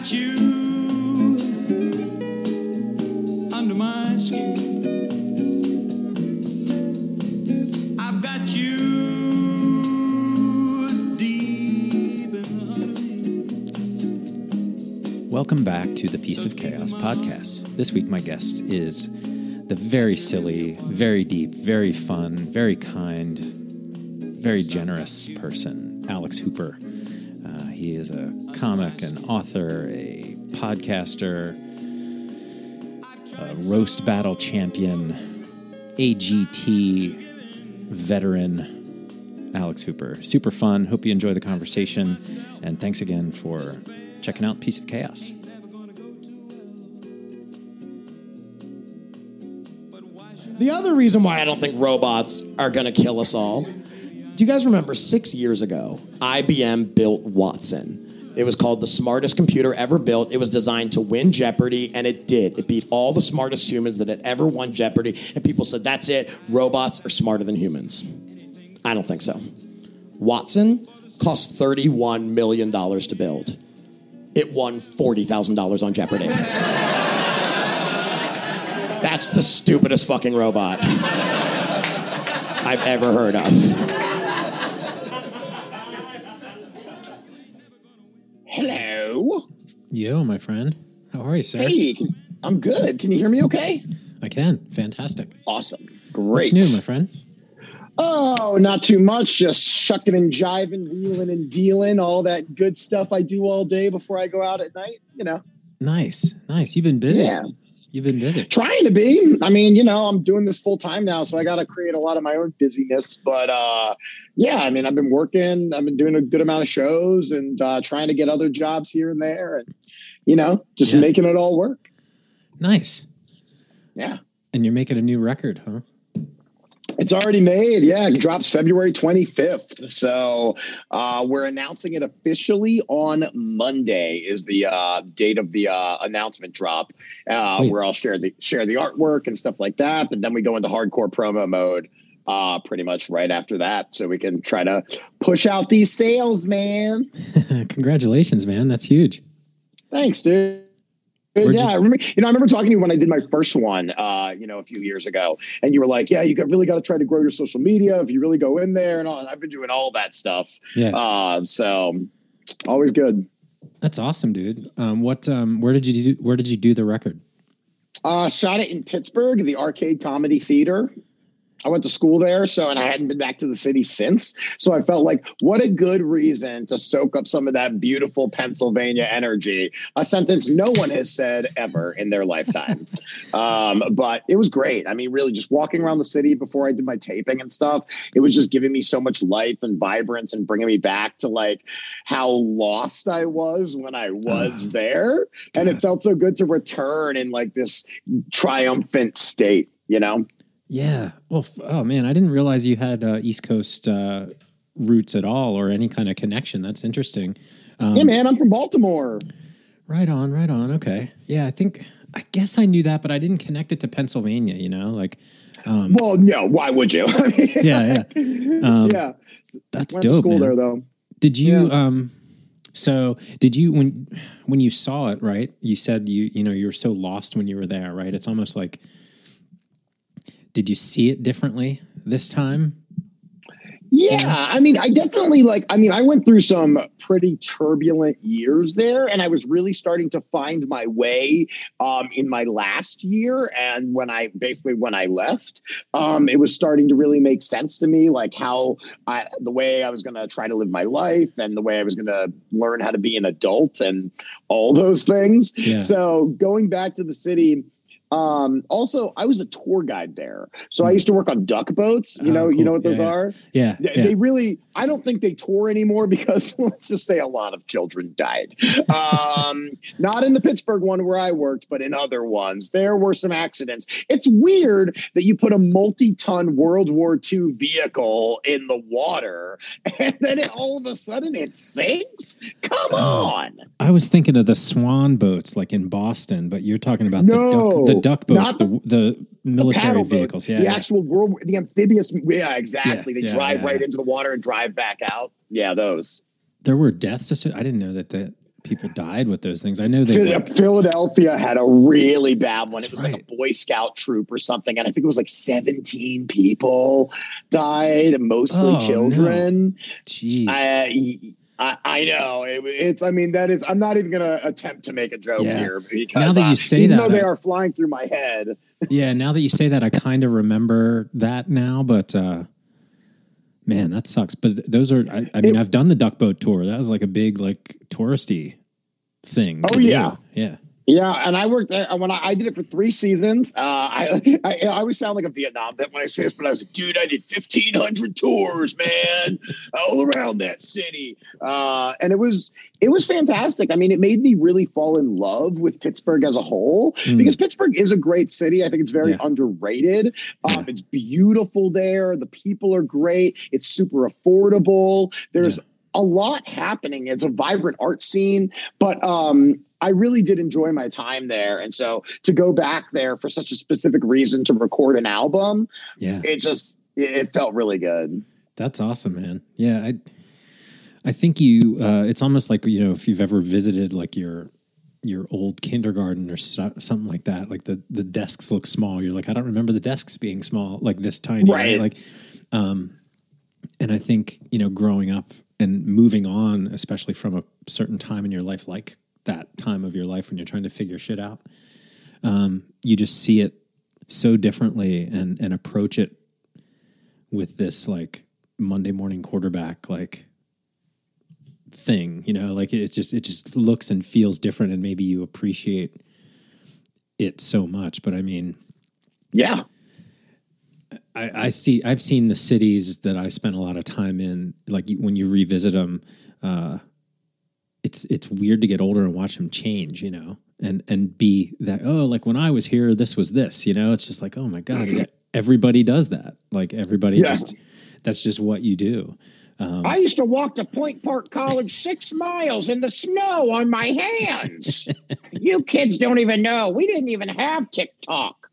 got you under my skin. I've got you deep in the honey. Welcome back to the Piece of Chaos podcast. This week, my guest is the very silly, very deep, very fun, very kind, very generous person, Alex Hooper. He is a comic, an author, a podcaster, a roast battle champion, AGT veteran, Alex Hooper. Super fun. Hope you enjoy the conversation. And thanks again for checking out Piece of Chaos. The other reason why I don't think robots are going to kill us all. Do you guys remember six years ago, IBM built Watson? It was called the smartest computer ever built. It was designed to win Jeopardy, and it did. It beat all the smartest humans that had ever won Jeopardy, and people said, that's it, robots are smarter than humans. I don't think so. Watson cost $31 million to build. It won $40,000 on Jeopardy. That's the stupidest fucking robot I've ever heard of. Yo, my friend. How are you, sir? Hey, I'm good. Can you hear me okay? I can. Fantastic. Awesome. Great. What's new, my friend? Oh, not too much. Just shucking and jiving, wheeling and dealing, all that good stuff I do all day before I go out at night. You know, Nice. Nice. You've been busy. Yeah. You've been busy. trying to be. I mean, you know, I'm doing this full time now, so I got to create a lot of my own busyness. But uh, yeah, I mean, I've been working. I've been doing a good amount of shows and uh, trying to get other jobs here and there, and you know, just Yeah. making it all work. Nice. Yeah. And you're making a new record, huh? It's already made. Yeah, it drops February 25th. So uh, we're announcing it officially on Monday. Is the uh, date of the uh, announcement drop? Uh, where I'll share the share the artwork and stuff like that. But then we go into hardcore promo mode. Uh, pretty much right after that, so we can try to push out these sales, man. Congratulations, man. That's huge. Thanks, dude. Where'd yeah, you- I remember. You know, I remember talking to you when I did my first one. Uh, you know, a few years ago, and you were like, "Yeah, you got, really got to try to grow your social media if you really go in there." And all, I've been doing all that stuff. Yeah. Uh, so always good. That's awesome, dude. Um, what um where did you do where did you do the record? Uh, shot it in Pittsburgh, the Arcade Comedy Theater. I went to school there, so and I hadn't been back to the city since. So I felt like what a good reason to soak up some of that beautiful Pennsylvania energy. A sentence no one has said ever in their lifetime. um, but it was great. I mean, really, just walking around the city before I did my taping and stuff, it was just giving me so much life and vibrance and bringing me back to like how lost I was when I was there. And it felt so good to return in like this triumphant state, you know? Yeah. Well, f- oh man, I didn't realize you had uh, East Coast uh, roots at all or any kind of connection. That's interesting. Um, yeah, man, I'm from Baltimore. Right on, right on. Okay. Yeah, I think I guess I knew that, but I didn't connect it to Pennsylvania. You know, like, um, Well, no, why would you? I mean, yeah, yeah. Um, yeah. That's Went to dope. school man. there though. Did you Yeah. um so did you when when you saw it, right? You said you you know you were so lost when you were there, right? It's almost like did you see it differently this time? Yeah, I mean, I definitely like. I mean, I went through some pretty turbulent years there, and I was really starting to find my way um, in my last year. And when I basically when I left, um, it was starting to really make sense to me, like how I, the way I was going to try to live my life, and the way I was going to learn how to be an adult, and all those things. Yeah. So going back to the city. Um, also, I was a tour guide there, so I used to work on duck boats. You Oh, know, you cool. know what those Yeah, are. Yeah. They, yeah. they really, I don't think they tour anymore because let's just say a lot of children died. Um, not in the Pittsburgh one where I worked, but in other ones, there were some accidents. It's weird that you put a multi-ton World War II vehicle in the water and then it, all of a sudden it sinks. Come Oh. on. I was thinking of the swan boats like in Boston, but you're talking about No, the duck the duck boats, not the the, military paddle vehicles. boats, Yeah. the yeah. actual world, the amphibious. Yeah, exactly. Yeah, they yeah, drive right into the water and drive back out. Yeah, those. There were deaths. I didn't know that the people died with those things. I know they like, Philadelphia had a really bad one. It was right. like a Boy Scout troop or something, and I think it was like 17 people died, mostly Oh, no. children. geez. I, I know it, it's. I mean, that is. I'm not even going to attempt to make a joke Yeah. here because Now that you say even that, though they are flying through my head, yeah, now that you say that, I kind of remember that now, but uh, man, that sucks. But those are, I, I mean, I've done the duck boat tour. That was like a big, like, touristy thing. Oh, to do. yeah. Yeah. Yeah, and I worked there when I, I did it for three seasons. Uh, I, I I always sound like a Vietnam vet when I say this, but I was like, dude, I did fifteen hundred tours, man, all around that city, uh, and it was it was fantastic. I mean, it made me really fall in love with Pittsburgh as a whole Mm. because Pittsburgh is a great city. I think it's very Yeah. underrated. Um, It's beautiful there. The people are great. It's super affordable. There's a lot happening. It's a vibrant art scene, but um, I really did enjoy my time there. And so to go back there for such a specific reason to record an album, Yeah. it just it, felt really good. That's awesome, man. Yeah, I I think you uh it's almost like, you know, if you've ever visited like your your old kindergarten or so, something like that, like the the desks look small. You're like, I don't remember the desks being small, like this tiny, right? Right. Like um and I think, you know, growing up and moving on, especially from a certain time in your life like that time of your life when you're trying to figure shit out, um, you just see it so differently and and approach it with this like Monday morning quarterback like thing, you know, like it just it just looks and feels different and maybe you appreciate it so much. But I mean, Yeah. I, I see I've seen the cities that I spent a lot of time in, like when you revisit them, uh, it's it's weird to get older and watch them change, you know, and and be that oh like when I was here this was this, you know, it's just like oh my god, everybody does that, like everybody Yeah. just that's just what you do. Um, I used to walk to Point Park College six miles in the snow on my hands. you kids don't even know. We didn't even have TikTok.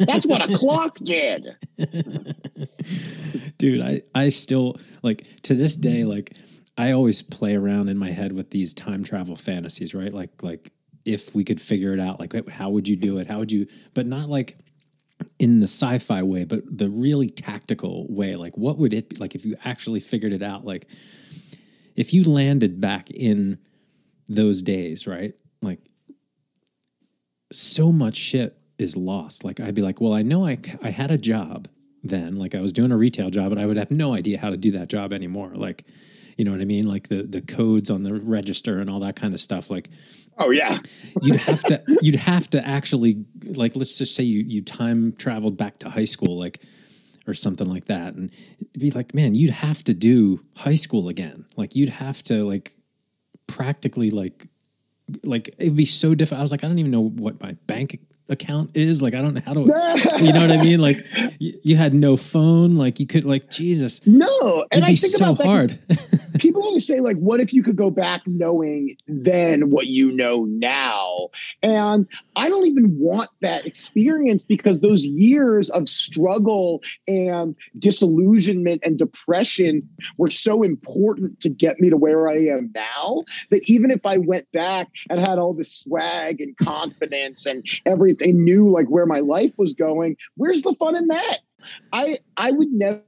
That's what a clock did. dude i i still like to this day like i always play around in my head with these time travel fantasies right? Like like if we could figure it out like how would you do it? How would you but not like in the sci-fi way but the really tactical way. Like what would it be like if you actually figured it out like if you landed back in those days right? Like so much shit is lost. Like I'd be like, well, I know I I had a job then, like I was doing a retail job, but I would have no idea how to do that job anymore. Like, you know what I mean? Like the the codes on the register and all that kind of stuff. Like Oh yeah. you'd have to you'd have to actually like let's just say you you time traveled back to high school, like or something like that, and it'd be like, man, you'd have to do high school again. Like you'd have to like practically like like it'd be so different. I was like, I don't even know what my bank account is. Like, I don't know how to, you know what I mean? Like, you, you had no phone. Like, you could, like, Jesus, No, and I think so about that. hard. People always say, like, what if you could go back knowing then what you know now? And I don't even want that experience because those years of struggle and disillusionment and depression were so important to get me to where I am now that even if I went back and had all this swag and confidence and everything, knew like where my life was going, where's the fun in that? I I would never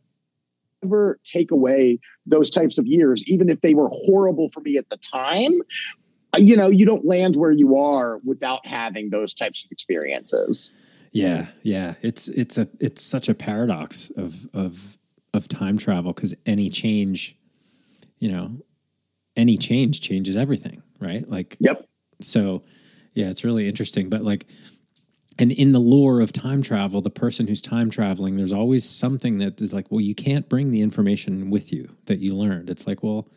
never take away those types of years, even if they were horrible for me at the time. You know, you don't land where you are without having those types of experiences. yeah. Yeah. It's, it's a, it's such a paradox of, of, of time travel because any change, you know, any change changes everything, right? Like, Yep. So, yeah, it's really interesting. But like, and in the lore of time travel, the person who's time traveling, there's always something that is like, well, you can't bring the information with you that you learned. It's like, well,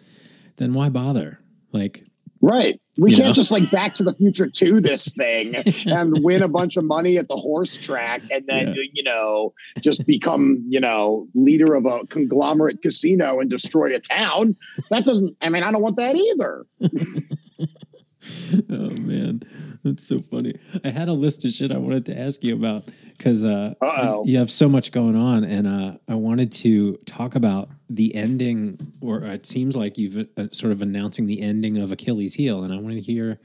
then why bother? Like, Right. We can't know? just like Back to the Future to this thing and win a bunch of money at the horse track and then, Yeah. you know, just become, you know, leader of a conglomerate casino and destroy a town. That doesn't, I mean, I don't want that either. oh man, That's so funny. I had a list of shit I wanted to ask you about because uh, you have so much going on, and uh, I wanted to talk about the ending, or it seems like you've uh, sort of announcing the ending of Achilles' heel, and I want to hear,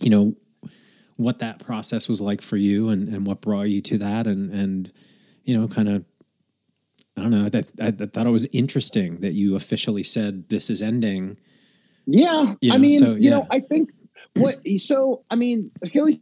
you know, what that process was like for you, and and what brought you to that, and and you know, kind of. I don't know. That I, I thought it was interesting that you officially said this is ending. Yeah, You I mean, so, you know, I think what so I mean, Achilles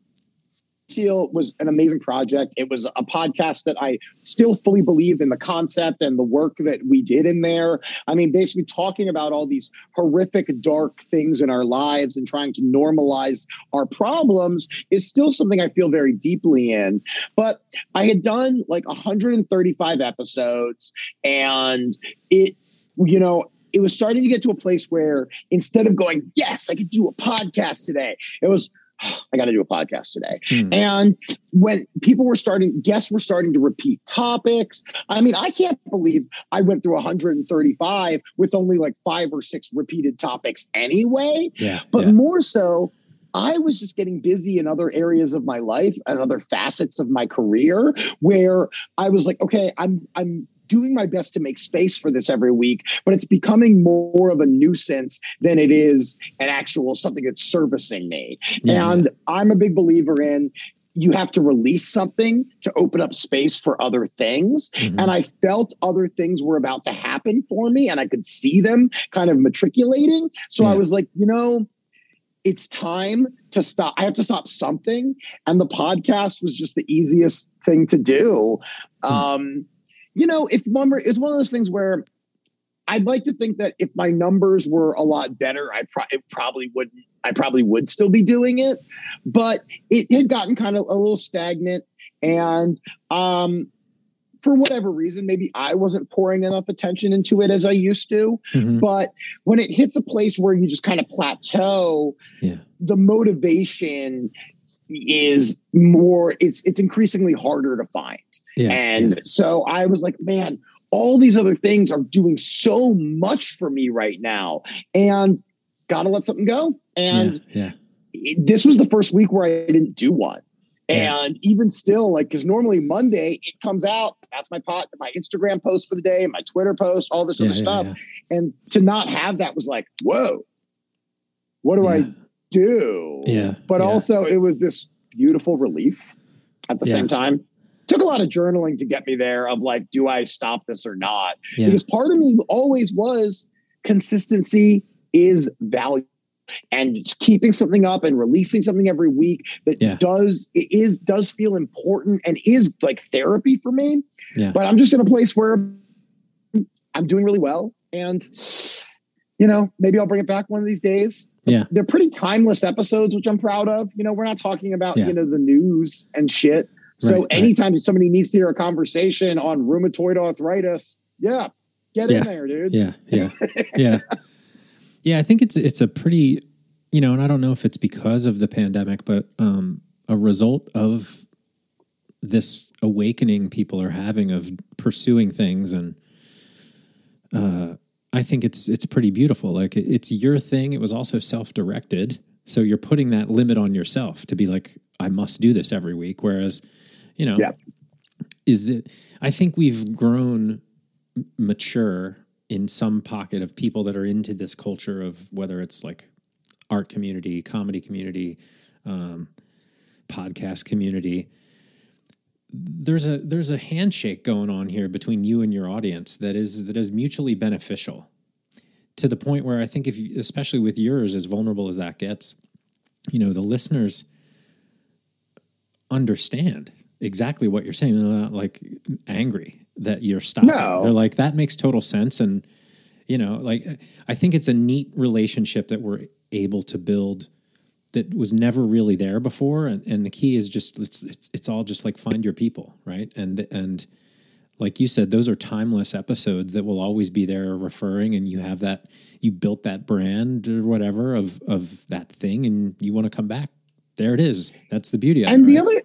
Heel was an amazing project. It was a podcast that I still fully believe in the concept and the work that we did in there. I mean, basically talking about all these horrific, dark things in our lives and trying to normalize our problems is still something I feel very deeply in. But I had done like 135 episodes and it, you know, it was starting to get to a place where instead of going, yes, I could do a podcast today, it was, I got to do a podcast today. Hmm. And when people were starting, guests were starting to repeat topics. I mean, I can't believe I went through 135 with only like five or six repeated topics anyway. Yeah, But yeah. more so, I was just getting busy in other areas of my life and other facets of my career where I was like, okay, I'm I'm doing my best to make space for this every week, but it's becoming more of a nuisance than it is an actual something that's servicing me. Yeah. And I'm a big believer in you have to release something to open up space for other things. Mhm. And I felt other things were about to happen for me and I could see them kind of matriculating. So I was like, you know, it's time to stop. I have to stop something. And the podcast was just the easiest thing to do. Hmm. Um, you know, if one were, it's one of those things where I'd like to think that if my numbers were a lot better, I pro- probably wouldn't. I probably would still be doing it, but it had gotten kind of a little stagnant, and um, for whatever reason, maybe I wasn't pouring enough attention into it as I used to. Mhm. But when it hits a place where you just kind of plateau, Yeah. the motivation is more. It's it's increasingly harder to find. yeah, And so I was like, man, all these other things are doing so much for me right now. And got to let something go. And yeah, it- this was the first week where I didn't do one. Yeah. And even still, like, because normally Monday it comes out. That's my pot, my Instagram post for the day, my Twitter post, all this yeah, other yeah, stuff. yeah. And to not have that was like, whoa, what do Yeah. I do? Yeah, But yeah. also, it was this beautiful relief at the Yeah. same time. Took a lot of journaling to get me there of like, do I stop this or not? Yeah. Because part of me always was consistency is value. And just keeping something up and releasing something every week that Yeah. does it is does feel important and is like therapy for me. Yeah. But I'm just in a place where I'm doing really well. And you know, maybe I'll bring it back one of these days. Yeah. They're pretty timeless episodes, which I'm proud of. You know, we're not talking about, Yeah. you know, the news and shit. So Right, right. anytime somebody needs to hear a conversation on rheumatoid arthritis, yeah, get Yeah. in there, dude. Yeah, yeah, yeah, yeah. I think it's it's a pretty, you know, and I don't know if it's because of the pandemic, but um, a result of this awakening people are having of pursuing things, and uh, I think it's it's pretty beautiful. Like it- it's your thing. It was also self directed, so you're putting that limit on yourself to be like, I must do this every week. Whereas, you know, Yeah. is that I think we've grown mature in some pocket of people that are into this culture of whether it's like art community, comedy community, um, podcast community. There's a there's a handshake going on here between you and your audience that is that is mutually beneficial to the point where I think if you, especially with yours as vulnerable as that gets, you know the listeners understand exactly what you're saying. They're not like angry that you're stopping. No. They're like, that makes total sense. And, you know, like, I think it's a neat relationship that we're able to build that was never really there before. And, and the key is just, it's, it's, it's all just like find your people. Right. And, and like you said, those are timeless episodes that will always be there referring and you have that, you built that brand or whatever of, of that thing and you want to come back. There it is. That's the beauty of And it. the right? other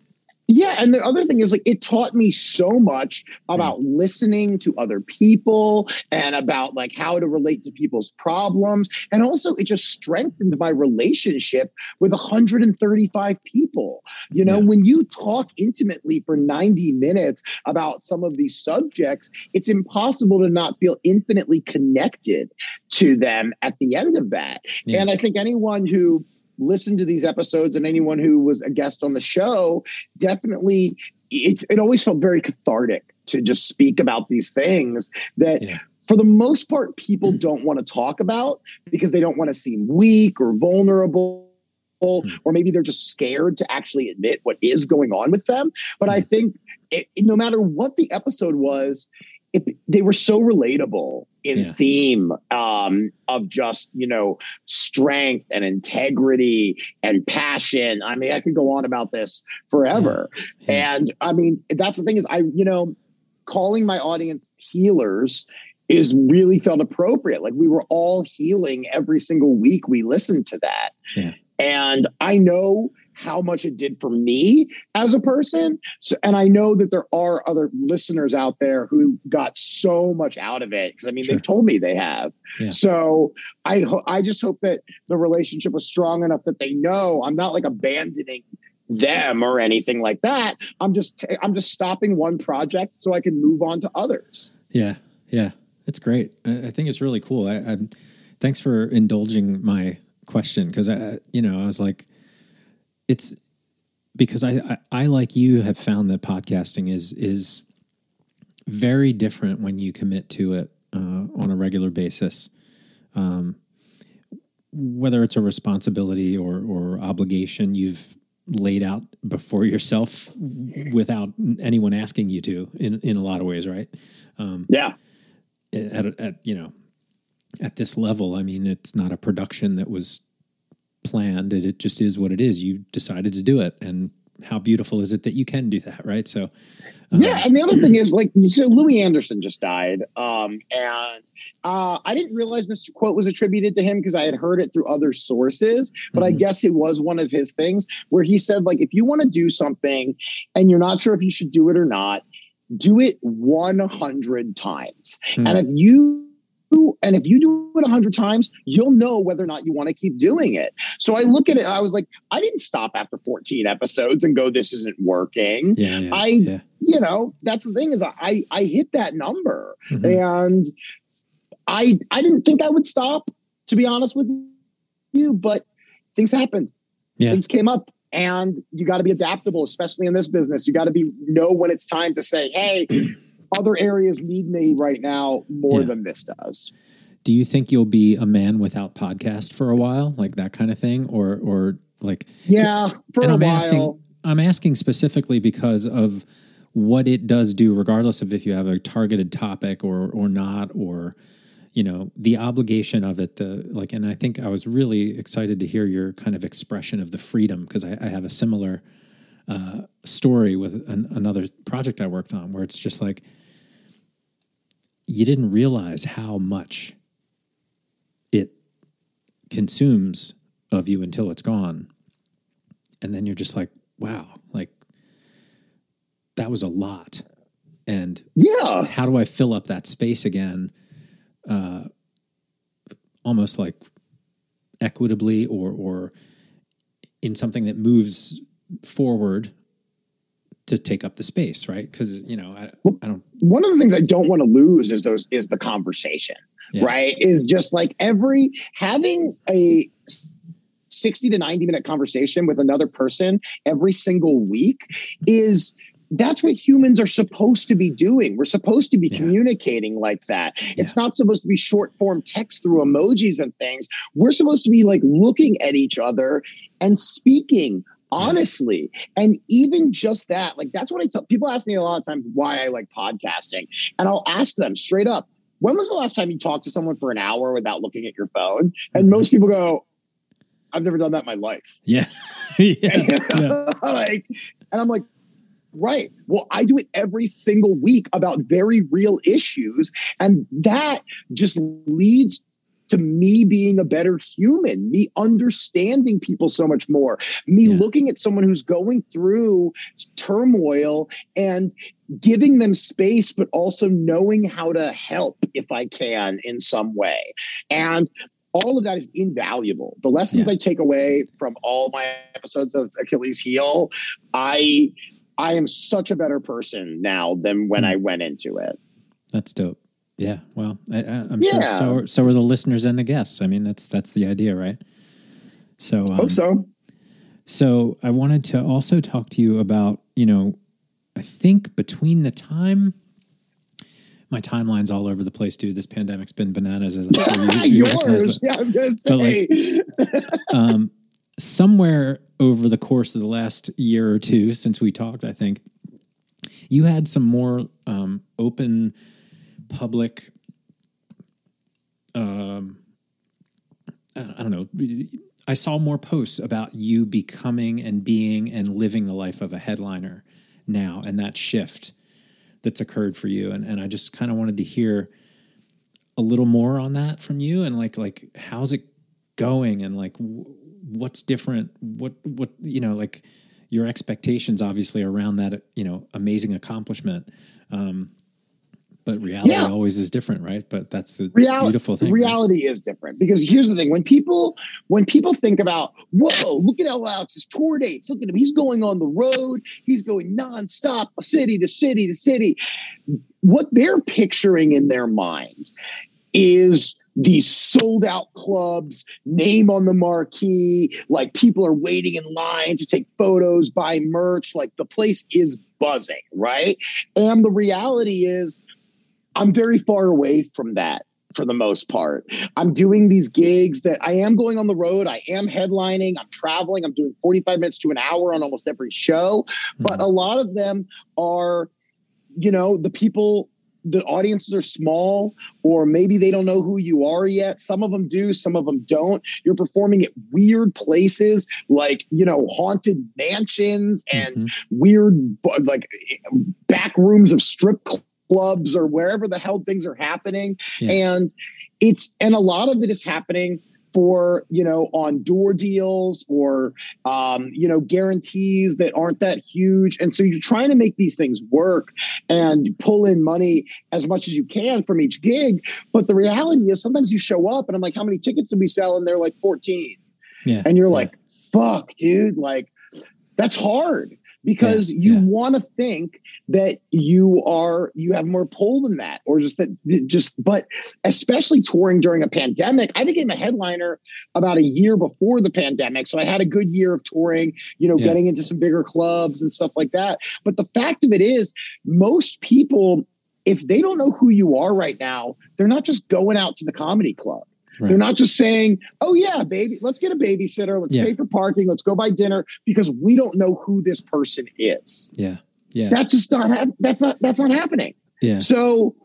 Yeah, and the other thing is like it taught me so much about mm. listening to other people and about like how to relate to people's problems and also it just strengthened my relationship with 135 people. You know, Yeah. when you talk intimately for 90 minutes about some of these subjects, it's impossible to not feel infinitely connected to them at the end of that. Yeah. And I think anyone who listened to these episodes and anyone who was a guest on the show definitely it, it always felt very cathartic to just speak about these things that Yeah. for the most part people mm-hmm. don't want to talk about because they don't want to seem weak or vulnerable mm-hmm. or maybe they're just scared to actually admit what is going on with them. But i mm-hmm. think it, no matter what the episode was they were so relatable in Yeah. theme um, of just you know strength and integrity and passion. I mean, I could go on about this forever. Yeah. And I mean, that's the thing is, I you know, calling my audience healers is really felt appropriate. Like we were all healing every single week we listened to that. Yeah. And I know how much it did for me as a person. So, and I know that there are other listeners out there who got so much out of it. Because I mean, Sure. they've told me they have. Yeah. So I, ho- I just hope that the relationship was strong enough that they know I'm not like abandoning them or anything like that. I'm just, I'm just stopping one project so I can move on to others. Yeah, yeah, it's great. I, I think it's really cool. I, I thanks for indulging my question because I, you know, I was like, it's because I, I, I like you have found that podcasting is is very different when you commit to it uh, on a regular basis. Um, whether it's a responsibility or or obligation you've laid out before yourself without anyone asking you to in in a lot of ways, right? Yeah. at, at you know at this level i mean it's not a production that was planned it, it just is what it is you decided to do it and how beautiful is it that you can do that right so um, Yeah, and the other thing is like so Louie Anderson just died, um, and uh, I didn't realize this quote was attributed to him because I had heard it through other sources, but I Mhm. guess it was one of his things where he said like if you want to do something and you're not sure if you should do it or not, do it 100 times, Hmm. and if you and if you do it a 100 times, you'll know whether or not you want to keep doing it. So I look at it, I was like, I didn't stop after 14 episodes and go, this isn't working. Yeah yeah I- yeah. you know that's the thing is i i hit that number. Mhm. and i i didn't think i would stop to be honest with you but things happened. Things came up and you got to be adaptable especially in this business. You got to be know when it's time to say hey other areas need me right now more Yeah. than this does. Do you think you'll be a man without podcast for a while like that kind of thing? Or or like yeah for and a i'm while. asking i'm asking specifically because of what it does do regardless of if you have a targeted topic or or not or you know the obligation of it the like and i think i was really excited to hear your kind of expression of the freedom because I, I have a similar uh, story with an, another project i worked on where it's just like you didn't realize how much it consumes of you until it's gone. And then you're just like wow like that was a lot. And yeah. how do i fill up that space again uh almost like equitably or or in something that moves forward to take up the space right because you know I, I don't one of the things I don't want to lose is those is the conversation, Yeah. right? Is just like every having a 60 to 90 minute conversation with another person every single week is that's what humans are supposed to be doing. We're supposed to be Yeah. communicating like that. It's not supposed to be short form text through emojis and things. We're supposed to be like looking at each other and speaking honestly. And even just that, like that's what I tell people ask me a lot of times why I like podcasting. And I'll ask them straight up, when was the last time you talked to someone for an hour without looking at your phone? And Mhm. most people go, I've never done that in my life. yeah yeah, yeah. like, and I'm like, right. Well, I do it every single week about very real issues. And that just leads to me being a better human, me understanding people so much more, me Yeah. looking at someone who's going through turmoil and giving them space, but also knowing how to help if I can in some way. And all of that is invaluable. The lessons Yeah. I take away from all my episodes of Achilles Heel, I I am such a better person now than when Hmm. I went into it. That's dope. Yeah. Well, I, I, I'm sure so. Are, so are the listeners and the guests. I mean, that's that's the idea, right? So, um, Hope so. So I wanted to also talk to you about, you know, I think between the time my timeline's all over the place, dude. This pandemic's been bananas as I'm sure you- Yours. Yeah, I was gonna but like- say. um, somewhere over the course of the last year or two since we talked, I think you had some more um, open public um, I don't know. I saw more posts about you becoming and being and living the life of a headliner now and that shift that's occurred for you. And, and I just kind of wanted to hear a little more on that from you and like, like, how's it going? And like, what's different? What, what, you know, like your expectations obviously around that, you know, amazing accomplishment. Um, but reality Yeah. always is different, right? But that's the Reality, beautiful thing. right? reality is different because here's the thing: when people when people think about, whoa, look at L Alex's tour dates. Look at him; he's going on the road. He's going nonstop, city to city to city. What they're picturing in their mind is these sold out clubs, name on the marquee, like people are waiting in line to take photos, buy merch, like the place is buzzing, right? And the reality is, I'm very far away from that for the most part. I'm doing these gigs that I am going on the road. I am headlining. I'm traveling. I'm doing 45 minutes to an hour on almost every show. But a lot of them are, you know, the people, the audiences are small, or maybe they don't know who you are yet. Some of them do, some of them don't. You're performing at weird places like, you know, haunted mansions and Mhm. weird, like back rooms of strip clubs or wherever the hell things are happening. Yeah. And it's, and a lot of it is happening for you know on door deals or um, you know guarantees that aren't that huge and so you're trying to make these things work and pull in money as much as you can from each gig but the reality is sometimes you show up and i'm like how many tickets did we sell and they're like 14 Yeah. and you're Yeah. like fuck dude like that's hard because Yeah, you yeah. want to think that you are you have more pull than that or just that just but especially touring during a pandemic i became a headliner about a year before the pandemic so i had a good year of touring you know Yeah. getting into some bigger clubs and stuff like that but the fact of it is most people if they don't know who you are right now they're not just going out to the comedy club Right. they're not just saying, "Oh yeah, baby, let's get a babysitter, let's Yeah. pay for parking, let's go buy dinner," because we don't know who this person is. Yeah. Yeah. That's just not hap- that's not that's not happening. yeah. So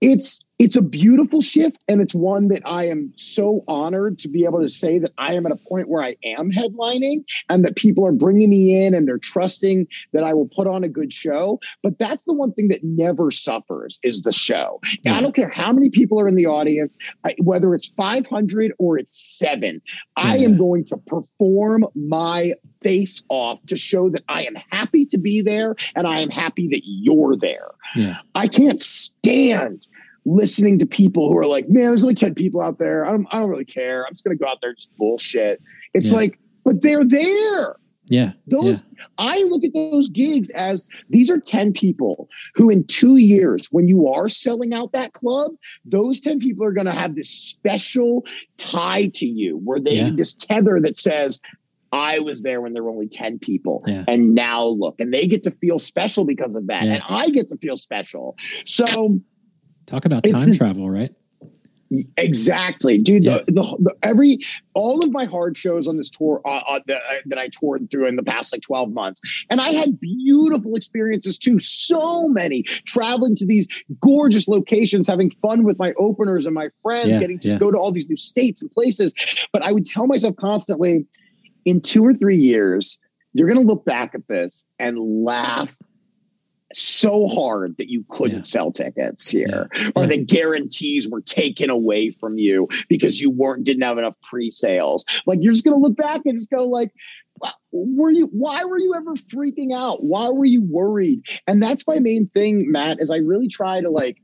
it's it's a beautiful shift, and it's one that I am so honored to be able to say that I am at a point where I am headlining, and that people are bringing me in and they're trusting that I will put on a good show. But that's the one thing that never suffers is the show. And I don't care how many people are in the audience, I, whether it's 500 or it's seven, I am going to perform my face off to show that I am happy to be there and I am happy that you're there. Yeah. I can't stand listening to people who are like, man, there's only 10 people out there. I don't, I don't really care. I'm just going to go out there and just bullshit. It's Yeah. like, but they're there. Yeah. Those, I look at those gigs as these are 10 people who, in two years, when you are selling out that club, those 10 people are going to have this special tie to you where they, Yeah. this tether that says, I was there when there were only 10 people. Yeah. And now look, and they get to feel special because of that. Yeah. And I get to feel special. So, Talk about time travel, right? Exactly, dude. Yeah. The, the, the every all of my hard shows on this tour uh, uh, that, I- that I toured through in the past like twelve months, and I had beautiful experiences too. So many traveling to these gorgeous locations, having fun with my openers and my friends, Yeah, getting to yeah. go to all these new states and places. But I would tell myself constantly, in two or three years, you're going to look back at this and laugh so hard that you couldn't Yeah. sell tickets here Yeah. or Yeah. the guarantees were taken away from you because you weren't didn't have enough pre-sales like you're just going to look back and just go like were you why were you ever freaking out why were you worried and that's my main thing matt is i really try to like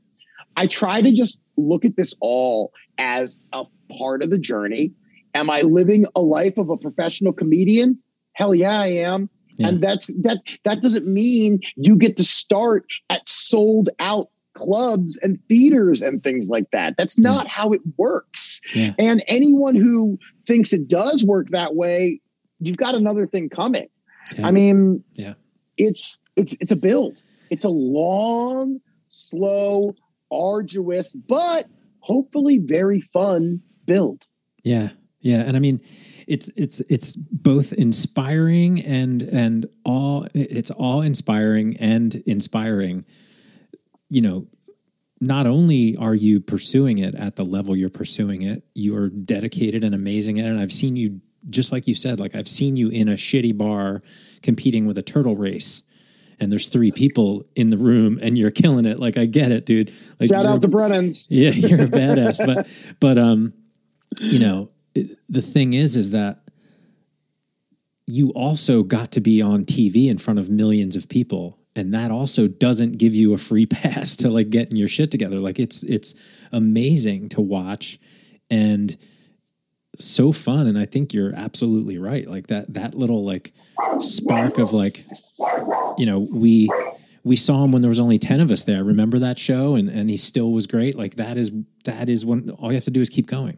i try to just look at this all as a part of the journey am i living a life of a professional comedian hell yeah i am Yeah. and that's that that doesn't mean you get to start at sold out clubs and theaters and things like that that's not how it works Yeah. and anyone who thinks it does work that way you've got another thing coming Yeah. i mean Yeah. it's it's it's a build it's a long slow arduous but hopefully very fun build Yeah, yeah, and I mean, it's it's it's both inspiring and and all it's all inspiring and inspiring. You know, not only are you pursuing it at the level you're pursuing it, you are dedicated and amazing at it. And I've seen you, just like you said, like I've seen you in a shitty bar competing with a turtle race. And there's three people in the room, and you're killing it. Like I get it, dude. Like shout out to brennan's yeah, you're a badass. but but um, you know, the thing is, is that you also got to be on TV in front of millions of people, and that also doesn't give you a free pass to like getting your shit together. Like it's it's amazing to watch and so fun. And I think you're absolutely right. Like that that little like spark of like you know we we saw him when there was only 10 of us there remember that show and and he still was great like that is that is when all you have to do is keep going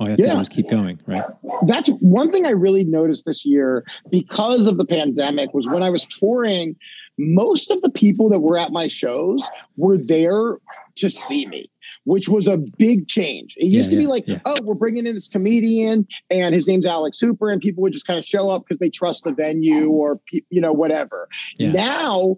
all you have to Yeah. do is keep going right that's one thing I really noticed this year because of the pandemic was when I was touring, most of the people that were at my shows were there to see me, which was a big change. It used Yeah, to be yeah, like, yeah. oh, we're bringing in this comedian and his name's Alex Hooper, and people would just kind of show up because they trust the venue or, you know, whatever. Now,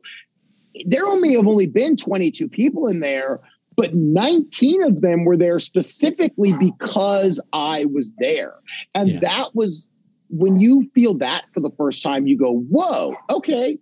there only have only been 22 people in there, but 19 of them were there specifically because I was there. And Yeah. that was when you feel that for the first time, you go, whoa, okay,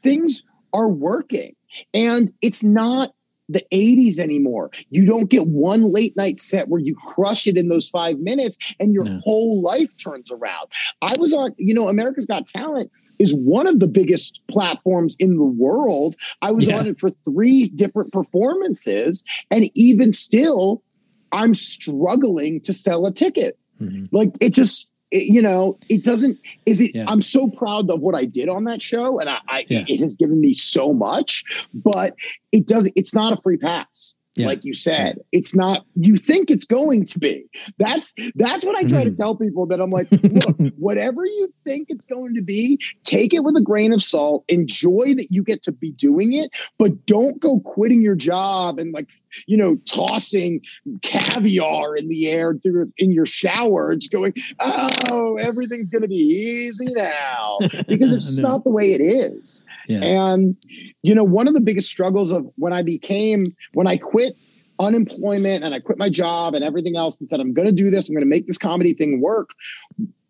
things are working. And it's not the 80s anymore. You don't get one late night set where you crush it in those five minutes and your No. whole life turns around. I was on, you know, America's Got Talent is one of the biggest platforms in the world. I was Yeah. on it for three different performances. And even still, I'm struggling to sell a ticket. Mhm. Like it just, it, you know, it doesn't, is it, Yeah. I'm so proud of what I did on that show. And I, I Yeah. it has given me so much, but it doesn't, it's not a free pass. Yeah. Like you said, it's not. You think it's going to be. That's that's what I try to Mhm. tell people. That I'm like, look, whatever you think it's going to be, take it with a grain of salt. Enjoy that you get to be doing it, but don't go quitting your job and like you know tossing caviar in the air through in your shower, just going, oh, everything's going to be easy now because it's No. not the way it is. yeah And, you know, one of the biggest struggles of when I became, when I quit unemployment and I quit my job and everything else and said, I'm going to do this, I'm going to make this comedy thing work.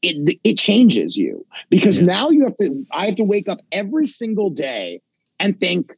It, it changes you because Yeah. now you have to, I have to wake up every single day and think,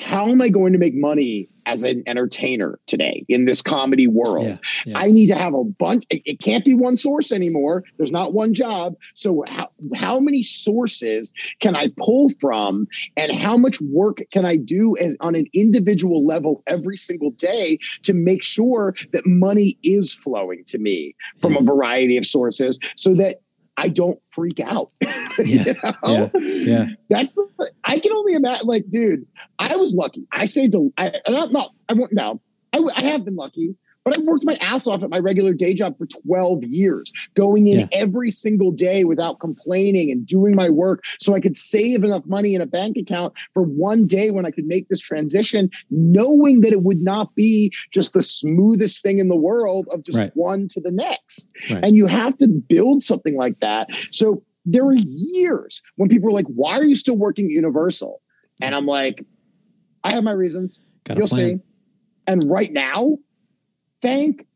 how am I going to make money as an entertainer today in this comedy world? yeah, yeah. I need to have a bunch. It, it can't be one source anymore. There's not one job. So how how many sources can I pull from, and how much work can I do as, on an individual level every single day to make sure that money is flowing to me from a variety of sources, so that I don't freak out. Yeah, You know? yeah. That's the. I can only imagine. Like, dude, I was lucky. I saved a. I not. not I won't. No, I have been lucky, but I worked my ass off at my regular day job for twelve years, going in Yeah. every single day without complaining and doing my work, so I could save enough money in a bank account for one day when I could make this transition, knowing that it would not be just the smoothest thing in the world of just Right. one to the next. Right. And you have to build something like that. So there were years when people were like, why are you still working Universal? And I'm like, I have my reasons. Got You'll see. And right now, thank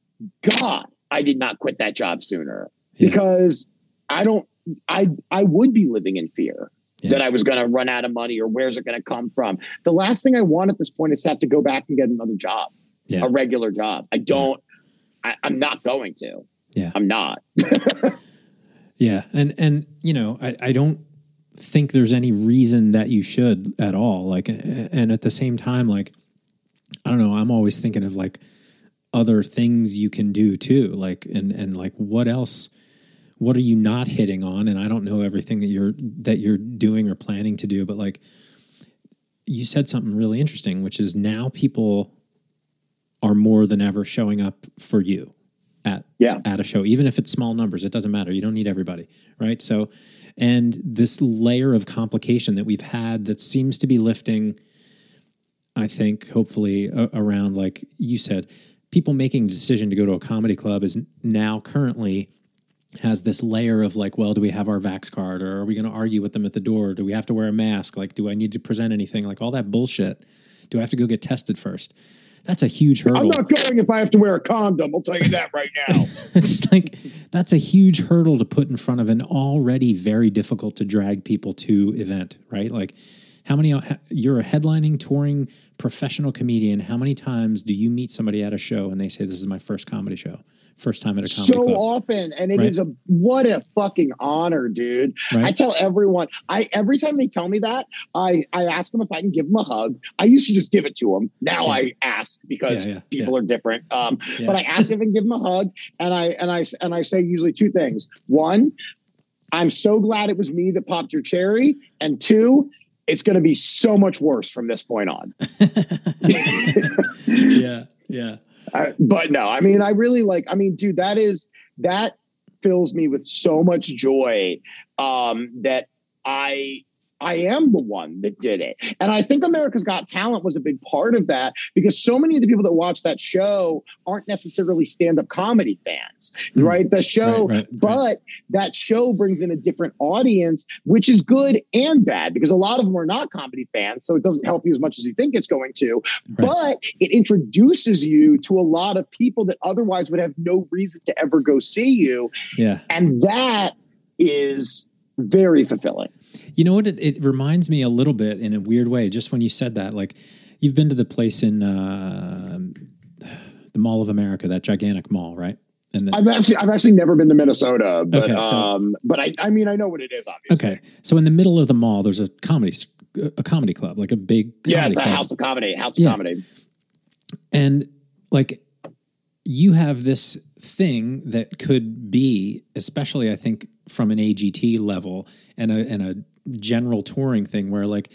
God I did not quit that job sooner Yeah. because I don't, I, I would be living in fear. Yeah. that I was going to run out of money or where's it going to come from. The last thing I want at this point is to have to go back and get another job, Yeah. a regular job. I don't, I, I'm not going to. Yeah. I'm not. Yeah, and and you know, I, I don't think there's any reason that you should at all. Like, and at the same time, like, I don't know. I'm always thinking of like other things you can do too. Like, and and like, what else? What are you not hitting on? And I don't know everything that you're that you're doing or planning to do, but like, you said something really interesting, which is now people are more than ever showing up for you at Yeah. at a show, even if it's small numbers. It doesn't matter. You don't need everybody, right? So, and this layer of complication that we've had that seems to be lifting, I think, hopefully a- around like you said, people making a decision to go to a comedy club is now currently has this layer of like, well, do we have our Vax card or are we going to argue with them at the door? Do we have to wear a mask? Like, do I need to present anything? Like all that bullshit. Do I have to go get tested first? That's a huge hurdle. I'm not going if I have to wear a condom. I'll tell you that right now. it's like that's a huge hurdle to put in front of an already very difficult to drag people to event, right? Like how many you're a headlining touring professional comedian, how many times do you meet somebody at a show and they say this is my first comedy show? First time at a comedy so club. often and it is Right. a what a fucking honor dude Right. i tell everyone i every time they tell me that i i ask them if i can give them a hug i used to just give it to them now Yeah. i ask because Yeah, yeah, people are different um but i ask if i can give them a hug and i and i and i say usually two things one i'm so glad it was me that popped your cherry and two it's going to be so much worse from this point on yeah, yeah. I, but no, I mean, I really like. I mean, dude, that is that fills me with so much joy um, that I I am the one that did it, and I think America's Got Talent was a big part of that because so many of the people that watch that show aren't necessarily stand up comedy fans, Mm. right? The show, Right, right, right. but that show brings in a different audience, which is good and bad because a lot of them are not comedy fans, so it doesn't help you as much as you think it's going to Right. but it introduces you to a lot of people that otherwise would have no reason to ever go see you Yeah. and that is very fulfilling You know what? It, it reminds me a little bit in a weird way. Just when you said that, like you've been to the place in uh, the Mall of America, that gigantic mall, right? And then, i've actually i've actually never been to minnesota but Okay, so- um but i i mean i know what it is obviously okay, so in the middle of the mall, there's a comedy a comedy club, like a big yeah it's a club. house of comedy house Yeah. comedy and like you have this thing that could be especially i think from an agt level and a and a general touring thing where like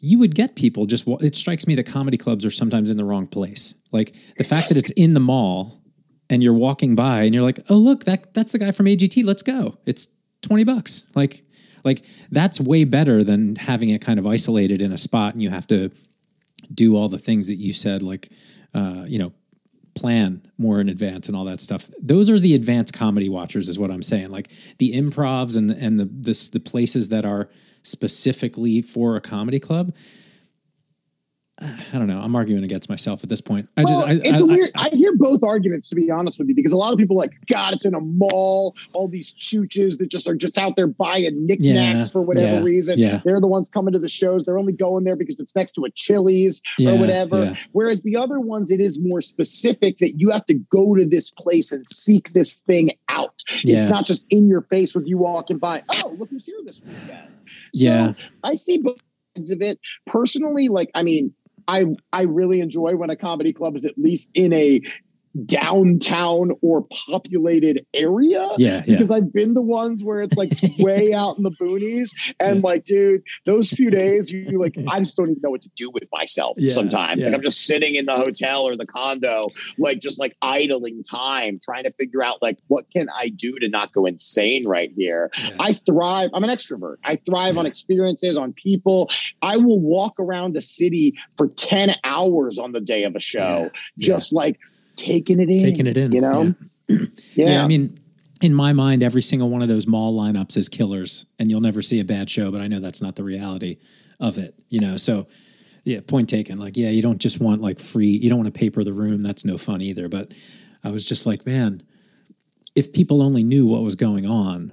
you would get people just it strikes me that comedy clubs are sometimes in the wrong place. Like the fact that it's in the mall and you're walking by and you're like oh look that that's the guy from agt let's go. It's 20 bucks. Like like that's way better than having it kind of isolated in a spot and you have to do all the things that you said, like, uh, you know, plan more in advance and all that stuff. Those are the advanced comedy watchers, is what I'm saying. Like the improvs and the, and the this the places that are specifically for a comedy club. I don't know. I'm arguing against myself at this point. I Well, just, I, it's I- a weird. I- I, hear both arguments to be honest with you, because a lot of people are like, God, it's in a mall. All these chooches that just are just out there buying knickknacks Yeah, for whatever yeah, reason. yeah. They're the ones coming to the shows. They're only going there because it's next to a Chili's or whatever. Whereas the other ones, it is more specific that you have to go to this place and seek this thing out. It's not just in your face with you walking by. Oh, look who's here this weekend. So Yeah. I see both of it. Personally, like, I mean, I I really enjoy when a comedy club is at least in a downtown or populated area. Yeah, yeah. Because I've been the ones where it's like way out in the boonies, and like, dude, those few days, you like, I just don't even know what to do with myself. Yeah, sometimes, yeah. like, I'm just sitting in the hotel or the condo, like, just like idling time, trying to figure out like, what can I do to not go insane right here? Yeah. I thrive. I'm an extrovert. I thrive on experiences, on people. I will walk around a city for 10 hours on the day of a show, Yeah. just like taking it in. taking it in. You know? Yeah. Yeah. Yeah, I mean, in my mind, every single one of those mall lineups is killers, and you'll never see a bad show. But I know that's not the reality of it. You know, so yeah, point taken. Like, yeah, you don't just want like free. You don't want to paper the room. That's no fun either. But I was just like, man, if people only knew what was going on,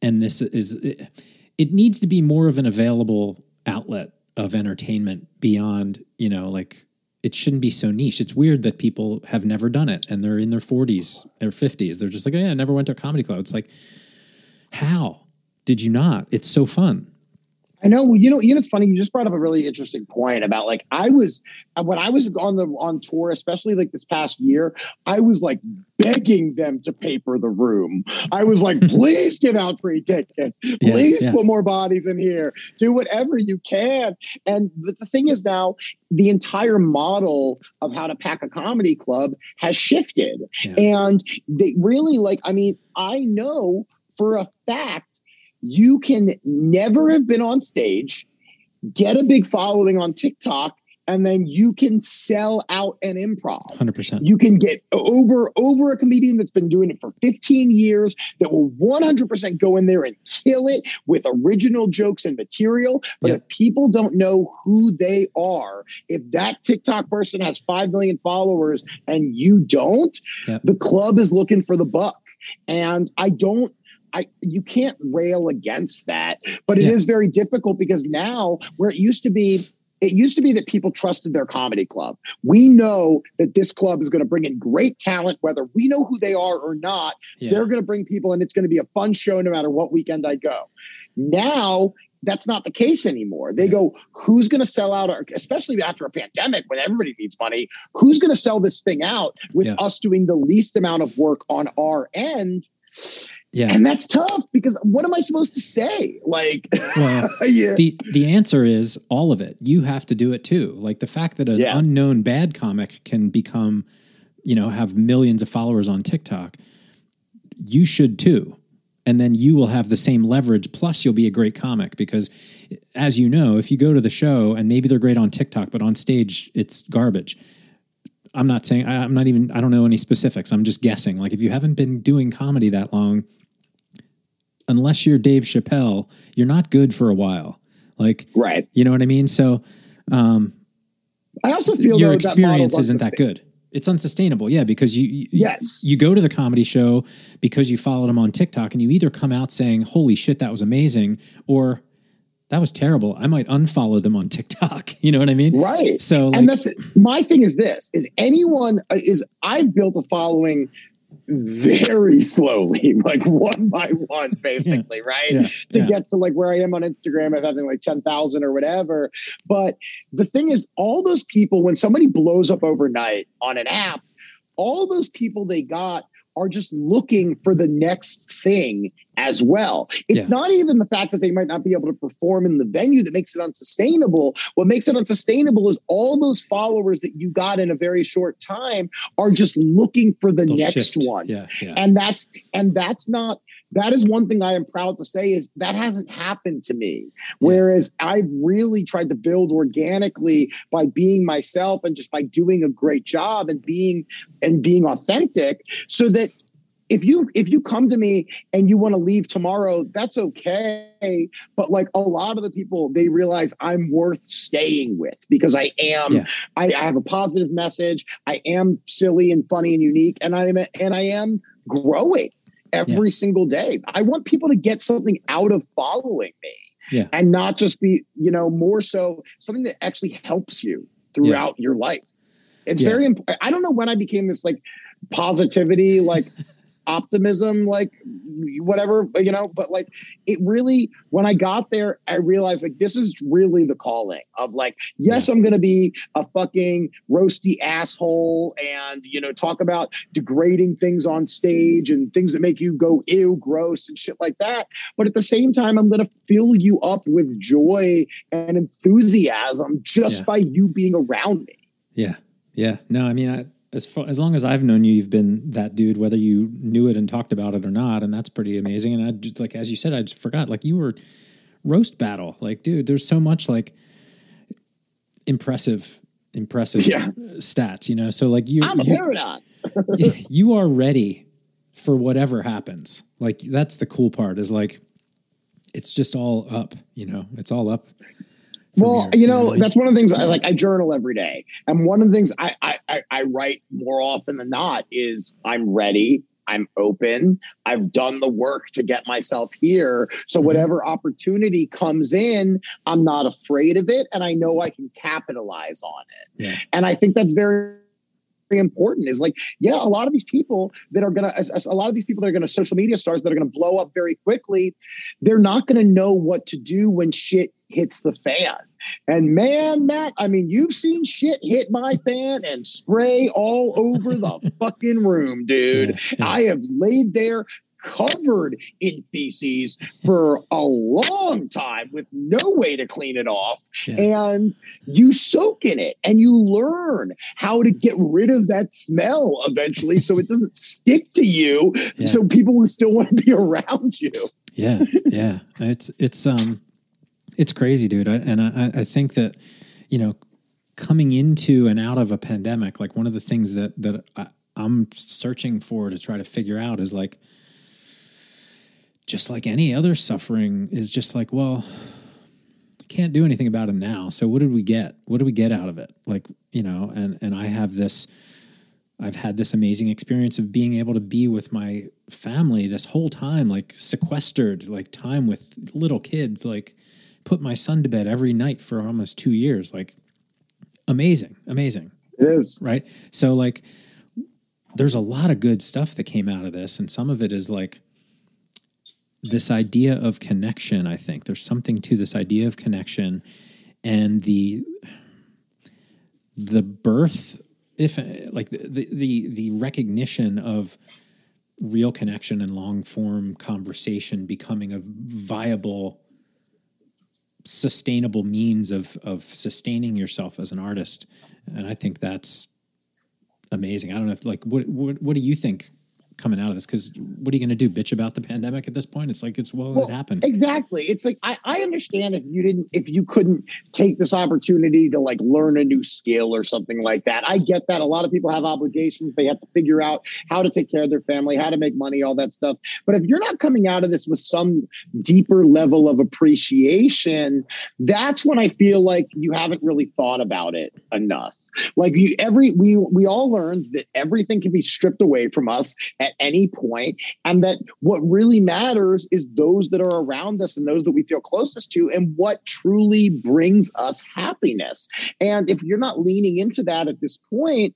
and this is it needs to be more of an available outlet of entertainment beyond, you know, like it shouldn't be so niche. It's weird that people have never done it and they're in their 40s or 50s. They're just like, oh, yeah, I never went to a comedy club. It's like, how did you not? It's so fun. I know. Well, you know, you know, it's funny. You just brought up a really interesting point about like I was uh, when I was on the on tour, especially like this past year. I was like begging them to paper the room. I was like, please give out free tickets. Yeah, Please yeah. put more bodies in here. Do whatever you can. And but the thing is now, the entire model of how to pack a comedy club has shifted, Yeah. and they really like. I mean, I know for a fact you can never have been on stage, get a big following on TikTok, and then you can sell out an improv. 100%. You can get over over a comedian that's been doing it for 15 years that will 100% go in there and kill it with original jokes and material. But Yeah. if people don't know who they are, if that TikTok person has 5 million followers and you don't, Yeah. the club is looking for the buck. And I don't I you can't rail against that, but it is Yeah. very difficult because now where it used to be it used to be that people trusted their comedy club. We know that this club is going to bring in great talent, whether we know who they are or not. Yeah. They're going to bring people, and it's going to be a fun show no matter what weekend I go. Now, that's not the case anymore. They Yeah. go, who's going to sell out, our, especially after a pandemic when everybody needs money, who's going to sell this thing out with Yeah. us doing the least amount of work on our end? Yeah. And that's tough because what am I supposed to say? Like, Well, yeah. the the answer is all of it. You have to do it too. Like the fact that an Yeah. unknown bad comic can become, you know, have millions of followers on TikTok, you should too. And then you will have the same leverage. Plus, you'll be a great comic because, as you know, if you go to the show and maybe they're great on TikTok, but on stage it's garbage. I'm not saying I, I'm not even. I don't know any specifics. I'm just guessing. Like if you haven't been doing comedy that long, unless you're Dave Chappelle, you're not good for a while. Like, right. you know what I mean? So, um, I also feel your though, experience that isn't that good. It's unsustainable. Yeah, because you, you Yes. you go to the comedy show because you followed him on TikTok, and you either come out saying "Holy shit, that was amazing," or "That was terrible." I might unfollow them on TikTok. You know what I mean? Right. So, like, and that's my thing is this is anyone uh, is I've built a following very slowly, like one by one, basically, right? yeah, to yeah. get to like where I am on Instagram of having like 10,000 or whatever. But the thing is, all those people, when somebody blows up overnight on an app, all those people they got are just looking for the next thing as well. It's Yeah. not even the fact that they might not be able to perform in the venue that makes it unsustainable. What makes it unsustainable is all those followers that you got in a very short time are just looking for the they'll next shift. one Yeah, yeah, and that's and that's not that is one thing i am proud to say is that hasn't happened to me whereas i've really tried to build organically by being myself and just by doing a great job and being and being authentic so that if you if you come to me and you want to leave tomorrow that's okay but like a lot of the people they realize i'm worth staying with because i am Yeah. I, I have a positive message i am silly and funny and unique and i am and i am growing every single day i want people to get something out of following me Yeah. and not just be you know more so something that actually helps you throughout your life it's Yeah. very important i don't know when i became this like positivity like optimism like whatever you know but like it really when i got there i realized like this is really the calling of like yes i'm gonna be a fucking roasty asshole and you know talk about degrading things on stage and things that make you go ew gross and shit like that but at the same time i'm gonna fill you up with joy and enthusiasm just Yeah. by you being around me yeah, yeah. No, I mean, I, as far, as long as I've known you, you've been that dude, whether you knew it and talked about it or not, and that's pretty amazing. And I just like as you said, I just forgot. Like you were roast battle. Like, dude, there's so much like impressive, impressive Yeah. stats. You know, so like you, i'm a you paradox you are ready for whatever happens. Like that's the cool part is like it's just all up, you know. It's all up. Well, you know, that's one of the things I like. I journal every day, and one of the things I, I I write more often than not is I'm ready. I'm open. I've done the work to get myself here. So Mhm. whatever opportunity comes in, I'm not afraid of it and I know I can capitalize on it. Yeah. And I think that's very very important is like yeah a lot of these people that are gonna a lot of these people that are gonna social media stars that are gonna blow up very quickly they're not gonna know what to do when shit hits the fan and man matt i mean you've seen shit hit my fan and spray all over the fucking room dude Yeah, yeah. I have laid there covered in feces for a long time with no way to clean it off. Yeah. And you soak in it and you learn how to get rid of that smell eventually so it doesn't stick to you. Yeah. So people will still want to be around you. yeah yeah it's it's um it's crazy dude. I, and I, I think that you know coming into and out of a pandemic like one of the things that that I, i'm searching for to try to figure out is like just like any other suffering is just like well can't do anything about it now. So what did we get? What did we get out of it? Like you know and and i have this I've had this amazing experience of being able to be with my family this whole time, like sequestered, like time with little kids, like put my son to bed every night for almost two years. Like amazing, amazing, It is. right? So, like, there's a lot of good stuff that came out of this, and some of it is like this idea of connection. I think there's something to this idea of connection and the the birth if like the the the recognition of real connection and long form conversation becoming a viable sustainable means of of sustaining yourself as an artist. And i think that's amazing. I don't know if like what what, what do you think coming out of this because what are you going to do bitch about the pandemic at this point it's like it's well, Well, it happened Exactly. It's like I, I understand if you didn't if you couldn't take this opportunity to like learn a new skill or something like that. I get that. A lot of people have obligations. They have to figure out how to take care of their family, how to make money, all that stuff. But if you're not coming out of this with some deeper level of appreciation, that's when I feel like you haven't really thought about it enough. Like you every we we all learned that everything can be stripped away from us at any point and that what really matters is those that are around us and those that we feel closest to and what truly brings us happiness. And if you're not leaning into that at this point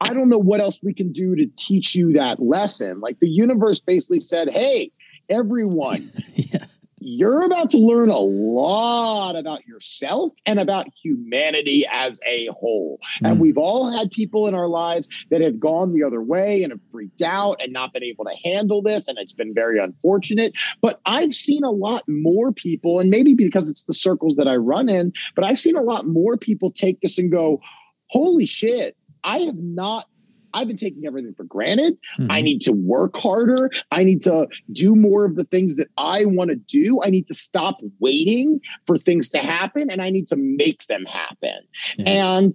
i don't know what else we can do to teach you that lesson. Like the universe basically said hey everyone yeah you're about to learn a lot about yourself and about humanity as a whole. And Mm. we've all had people in our lives that have gone the other way and have freaked out and not been able to handle this. And it's been very unfortunate. But I've seen a lot more people, and maybe because it's the circles that I run in, but I've seen a lot more people take this and go, holy shit, I have not. I've been taking everything for granted. I Mhm. need to work harder. I need to do more of the things that I want to do. I need to stop waiting for things to happen and I need to make them happen. Yeah. And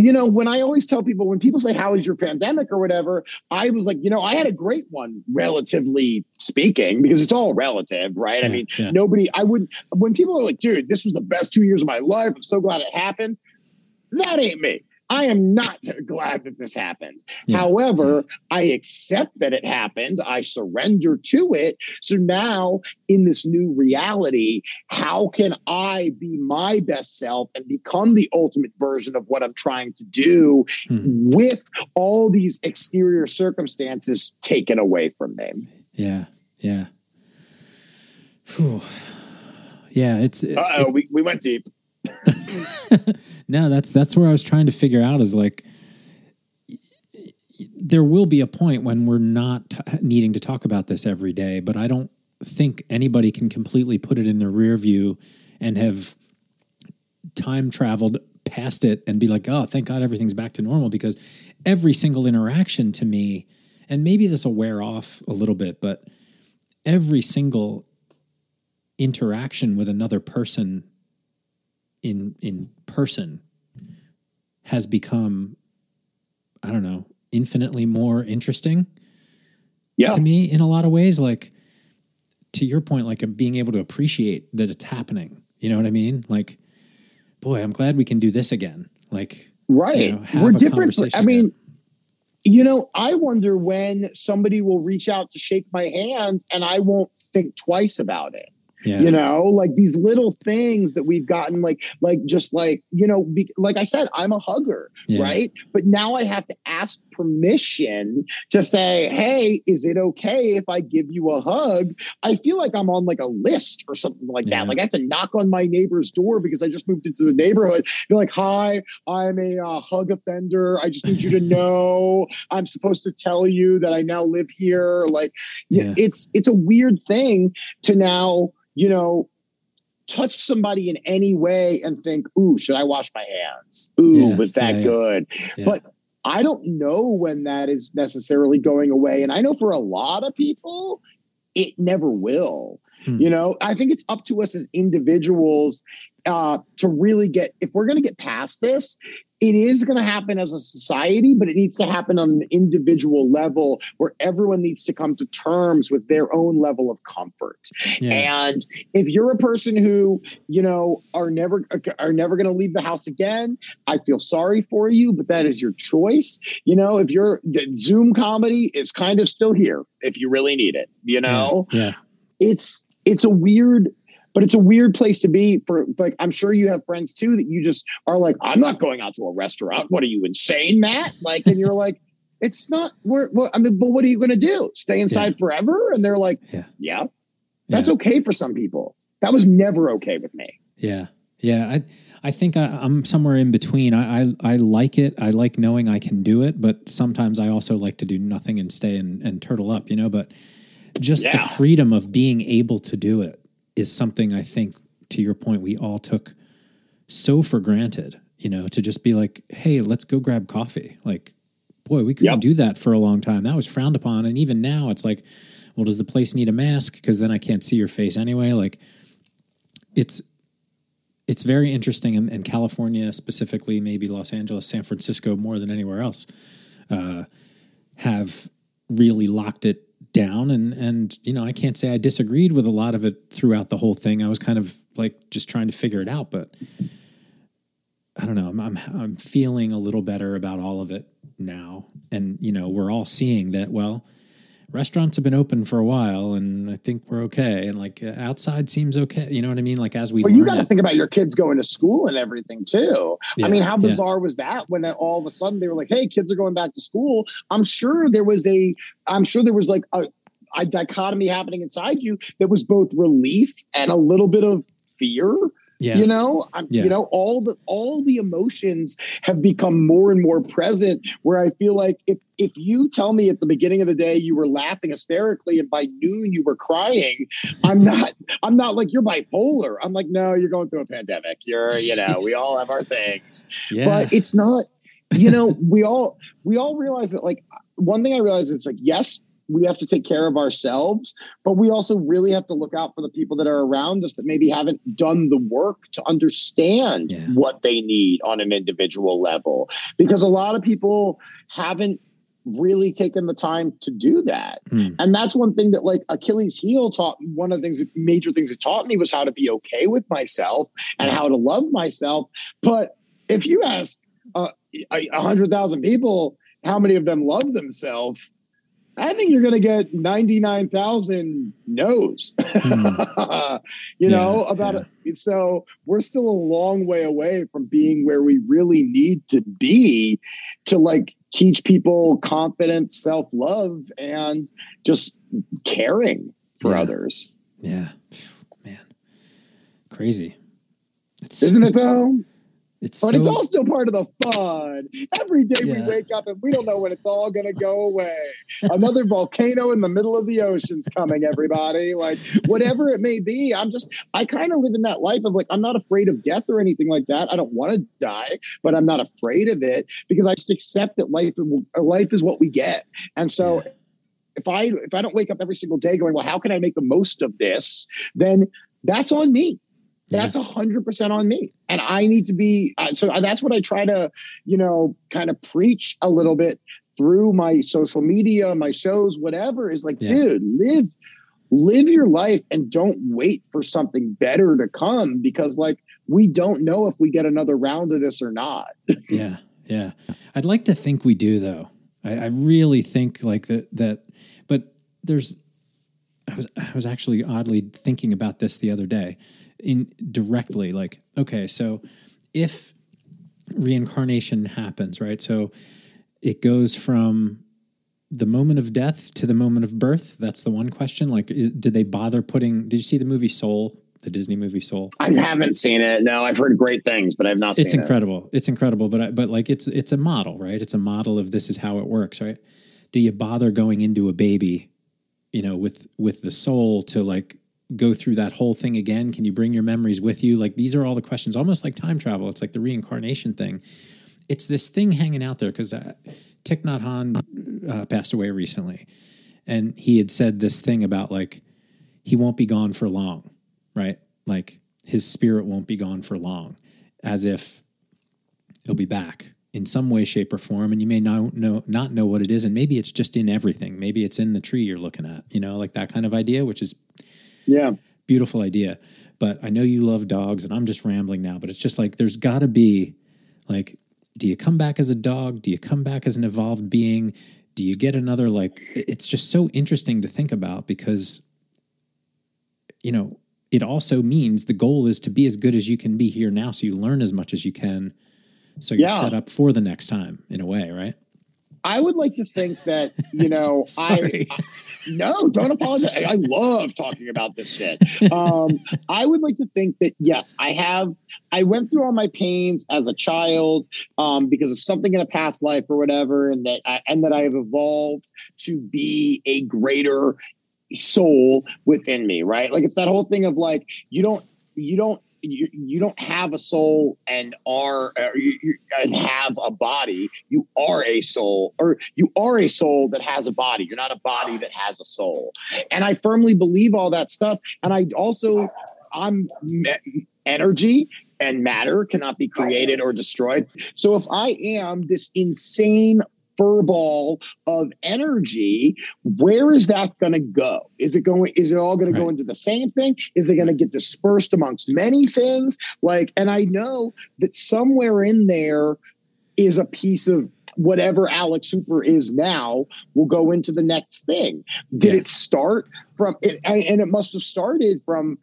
you know, when I always tell people, when people say, How is your pandemic or whatever, I was like, you know, I had a great one, relatively speaking, because it's all relative, right? I mean, yeah. nobody, I wouldn't, when people are like, dude, this was the best two years of my life, I'm so glad it happened. That ain't me. I am not glad that this happened. Yeah. However, I accept that it happened. I surrender to it. So now, in this new reality, how can I be my best self and become the ultimate version of what I'm trying to do Hmm. with all these exterior circumstances taken away from me? Yeah, yeah. Whew. Yeah, it's it- Uh oh, we, we went deep. no, that's that's where I was trying to figure out is like there will be a point when we're not t- needing to talk about this every day, but I don't think anybody can completely put it in their rear view and have time traveled past it and be like, "Oh, thank God everything's back to normal" because every single interaction to me and maybe this will wear off a little bit, but every single interaction with another person in in person has become I don't know, infinitely more interesting Yeah. to me in a lot of ways like to your point like being able to appreciate that it's happening. You know what I mean? Like boy, I'm glad we can do this again. Like Right. you know, We're different. I mean, you know, I wonder when somebody will reach out to shake my hand and I won't think twice about it. Yeah. You know, like these little things that we've gotten, like, like just like, you know, be, like I said, I'm a hugger, Yeah. right? But now I have to ask permission to say, hey, is it okay if I give you a hug? I feel like I'm on like a list or something like Yeah. that. Like I have to knock on my neighbor's door because I just moved into the neighborhood. Be like, hi, I'm a uh, hug offender. I just need you to know I'm supposed to tell you that I now live here. Like, Yeah. it's it's a weird thing to now, you know, touch somebody in any way and think, ooh, should I wash my hands? Ooh, Yeah, was that yeah, good? Yeah. But I don't know when that is necessarily going away. And I know for a lot of people, it never will. Hmm. You know, I think it's up to us as individuals uh, to really get, if we're going to get past this, it is going to happen as a society, but it needs to happen on an individual level where everyone needs to come to terms with their own level of comfort. Yeah. And if you're a person who, you know, are never are never going to leave the house again, I feel sorry for you, but that is your choice. You know, if you're the Zoom comedy is kind of still here if you really need it, you know Yeah. it's it's a weird but it's a weird place to be for like i'm sure you have friends too that you just are like i'm not going out to a restaurant what are you insane matt like and you're like it's not where well, i mean but what are you going to do stay inside forever and they're like Yeah. yeah that's Yeah. okay for some people that was never okay with me Yeah, yeah. I I think I, I'm somewhere in between. I, I I like it. I like knowing I can do it, but sometimes I also like to do nothing and stay and, and turtle up. You know, but just the freedom of being able to do it is something I think, to your point, we all took so for granted. You know, to just be like, hey, let's go grab coffee. Like, boy, we couldn't Yep. do that for a long time. That was frowned upon, and even now, it's like, well, does the place need a mask? Because then I can't see your face anyway. Like, it's it's very interesting in, in California, specifically, maybe Los Angeles, San Francisco, more than anywhere else, uh, have really locked it down. And and you know, I can't say I disagreed with a lot of it throughout the whole thing. I was kind of like just trying to figure it out, but I don't know. I'm I'm, I'm feeling a little better about all of it now, and you know, we're all seeing that. Well, restaurants have been open for a while, and I think we're okay. And like uh, outside seems okay. You know what I mean? Like as we but you got to think about your kids going to school and everything too. Yeah, I mean, how yeah. bizarre was that when all of a sudden they were like, "Hey, kids are going back to school." I'm sure there was a, I'm sure there was like a, a dichotomy happening inside you that was both relief and a little bit of fear. Yeah. You know, I'm, Yeah. you know, all the all the emotions have become more and more present. Where I feel like if if you tell me at the beginning of the day you were laughing hysterically and by noon you were crying, I'm not I'm not like you're bipolar. I'm like, no, you're going through a pandemic. You're, you know, we all have our things yeah. but it's not you know we all we all realize that like one thing i realize is like yes we have to take care of ourselves but we also really have to look out for the people that are around us that maybe haven't done the work to understand Yeah. what they need on an individual level because a lot of people haven't really taken the time to do that Hmm. and that's one thing that like achilles heel taught one of the things major things it taught me was how to be okay with myself and how to love myself but if you ask uh, a a hundred thousand people how many of them love themselves, I think you're going to get ninety nine thousand no's. you hmm. know Yeah, about it. So we're still a long way away from being where we really need to be to like teach people confidence, self love, and just caring for Yeah. others. Yeah, man, crazy. It's, Isn't it though? It's But so, it's all still part of the fun. Every day we wake up and we don't know when it's all going to go away. Another volcano in the middle of the ocean's coming, everybody. Like, whatever it may be, I'm just, I kind of live in that life of like, I'm not afraid of death or anything like that. I don't want to die, but I'm not afraid of it because I just accept that life, uh, life is what we get. And so, Yeah. if I if I don't wake up every single day going, well, how can I make the most of this? Then that's on me. That's a hundred percent on me, and I need to be. Uh, so that's what I try to, you know, kind of preach a little bit through my social media, my shows, whatever. Is like, Yeah. dude, live, live your life, and don't wait for something better to come because, like, we don't know if we get another round of this or not. yeah, yeah. I'd like to think we do though. I, I really think like that that but there's I was I was actually oddly thinking about this the other day in directly like okay so if reincarnation happens right? So it goes from the moment of death to the moment of birth? That's the one question? Like did they bother putting did you see the movie soul the disney movie soul? I haven't seen it. No, I've heard great things, but I've not it's incredible. It's incredible but I, but like it's it's a model right? It's a model of this is how it works right? Do you bother going into a baby you know with with the soul to like go through that whole thing again can you bring your memories with you like these are all the questions almost like time travel it's like the reincarnation thing it's this thing hanging out there because uh, Thich Nhat Hanh uh, passed away recently, and he had said this thing about like he won't be gone for long, right? Like his spirit won't be gone for long, as if he'll be back in some way, shape, or form, and you may not know not know what it is, and maybe it's just in everything. Maybe it's in the tree you're looking at, you know, like that kind of idea, which is. Yeah. beautiful idea. But I know you love dogs, and I'm just rambling now. But it's just like there's got to be like, do you come back as a dog? Do you come back as an evolved being? Do you get another like? It's just so interesting to think about because, you know, it also means the goal is to be as good as you can be here now, so you learn as much as you can, so you're Yeah. set up for the next time in a way, right? I would like to think that, you know, I Sorry. no, don't apologize. I, I love talking about this shit. Um, I would like to think that yes, I have. I went through all my pains as a child um, because of something in a past life or whatever, and that I, and that I have evolved to be a greater soul within me. Right? Like it's that whole thing of like you don't you don't. You, you don't have a soul and are uh, you, you, and have a body. You are a soul, or you are a soul that has a body. You're not a body that has a soul. And I firmly believe all that stuff. And I also, I'm energy and matter cannot be created or destroyed. So if I am this insane furball of energy, where is that going to go? Is it going? Is it all going to go into the same thing? Is it going to get dispersed amongst many things? Like, and I know that somewhere in there is a piece of whatever Alex Super is now will go into the next thing. Did Yeah. it start from it? And it must have started from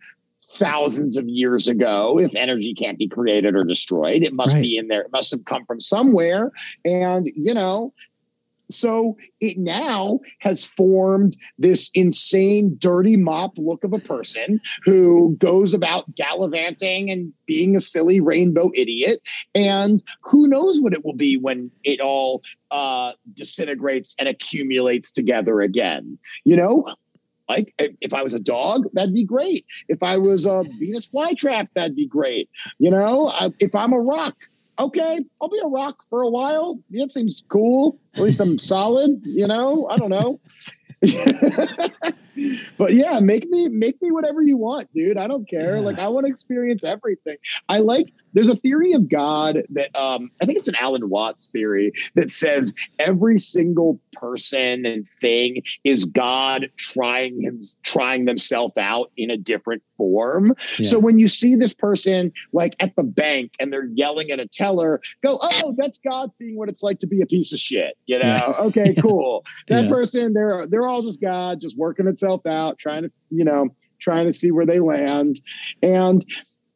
thousands of years ago. If energy can't be created or destroyed, it must Right. be in there. It must have come from somewhere. And, you know, so it now has formed this insane dirty mop look of a person who goes about gallivanting and being a silly rainbow idiot and who knows what it will be when it all uh, disintegrates and accumulates together again you know like if i was a dog that'd be great. If i was a venus flytrap that'd be great. You know I, if i'm a rock okay i'll be a rock for a while. That seems cool. At least i'm solid you know? I don't know. But yeah make me make me whatever you want dude. I don't care. Yeah. like i want to experience everything. I like there's a theory of god that um i think it's an alan watts theory that says every single person and thing is god trying him trying themselves out in a different form Yeah. so when you see this person like at the bank and they're yelling at a teller go oh that's god seeing what it's like to be a piece of shit you know Yeah. okay cool that Yeah. person they're they're all just god just working itself out trying to you know trying to see where they land and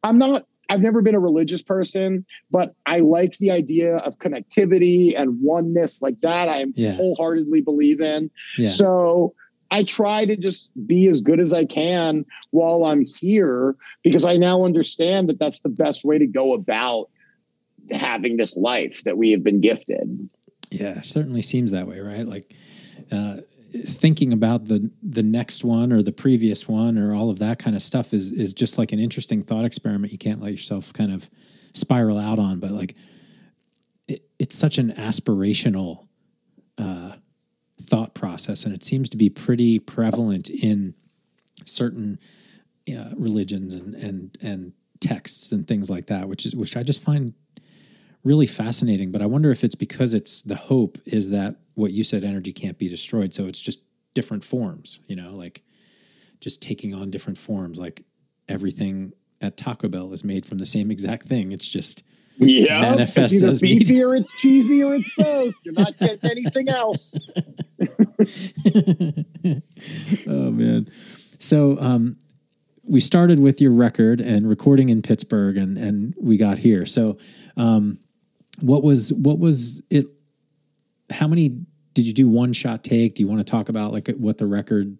i'm not i've never been a religious person but i like the idea of connectivity and oneness like that i Yeah. wholeheartedly believe in Yeah. so i try to just be as good as i can while i'm here because i now understand that that's the best way to go about having this life that we have been gifted Yeah, certainly seems that way, right? Like uh, thinking about the the next one or the previous one or all of that kind of stuff is is just like an interesting thought experiment. You can't let yourself kind of spiral out on, but like it, it's such an aspirational uh, thought process, and it seems to be pretty prevalent in certain uh, religions and and and texts and things like that, which is which I just find really fascinating. But I wonder if it's because it's the hope is that what you said, energy can't be destroyed, so it's just different forms. You know, like just taking on different forms. Like everything at Taco Bell is made from the same exact thing. It's just Yeah, Manifests it's either as beefy meat. or it's cheesy or it's both. You're not getting anything else. oh man. So um we started with your record and recording in Pittsburgh and and we got here. So um what was what was it how many did you do one shot take? Do you want to talk about like what the record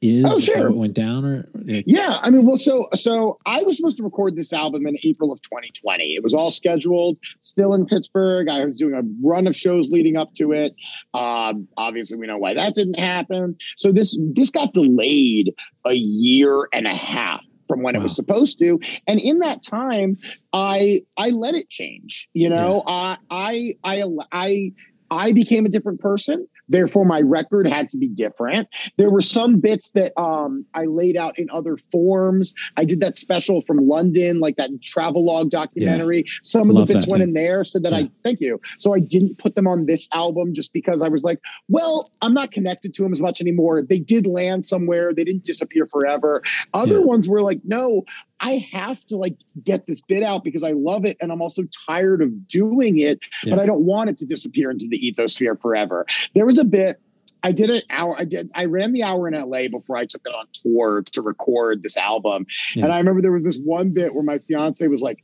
is? Oh, sure. It went down or like, Yeah, I mean, well, so so I was supposed to record this album in April of 2020. It was all scheduled, still in Pittsburgh. I was doing a run of shows leading up to it. Um, obviously, we know why that didn't happen. So this this got delayed a year and a half from when it was supposed to. And in that time, I I let it change. You know, I I I I I became a different person. Therefore, my record had to be different. There were some bits that um, I laid out in other forms. I did that special from London, like that travelogue documentary. Some of the bits went thing. in there so that I thank you. So I didn't put them on this album just because I was like, well, I'm not connected to them as much anymore. They did land somewhere. They didn't disappear forever. Other Yeah. ones were like, no, I have to like get this bit out because I love it and I'm also tired of doing it, Yeah. but I don't want it to disappear into the ethosphere forever. There was a bit I did an hour. I did. I ran the hour in LA before I took it on tour to record this album. Yeah. And I remember there was this one bit where my fiance was like,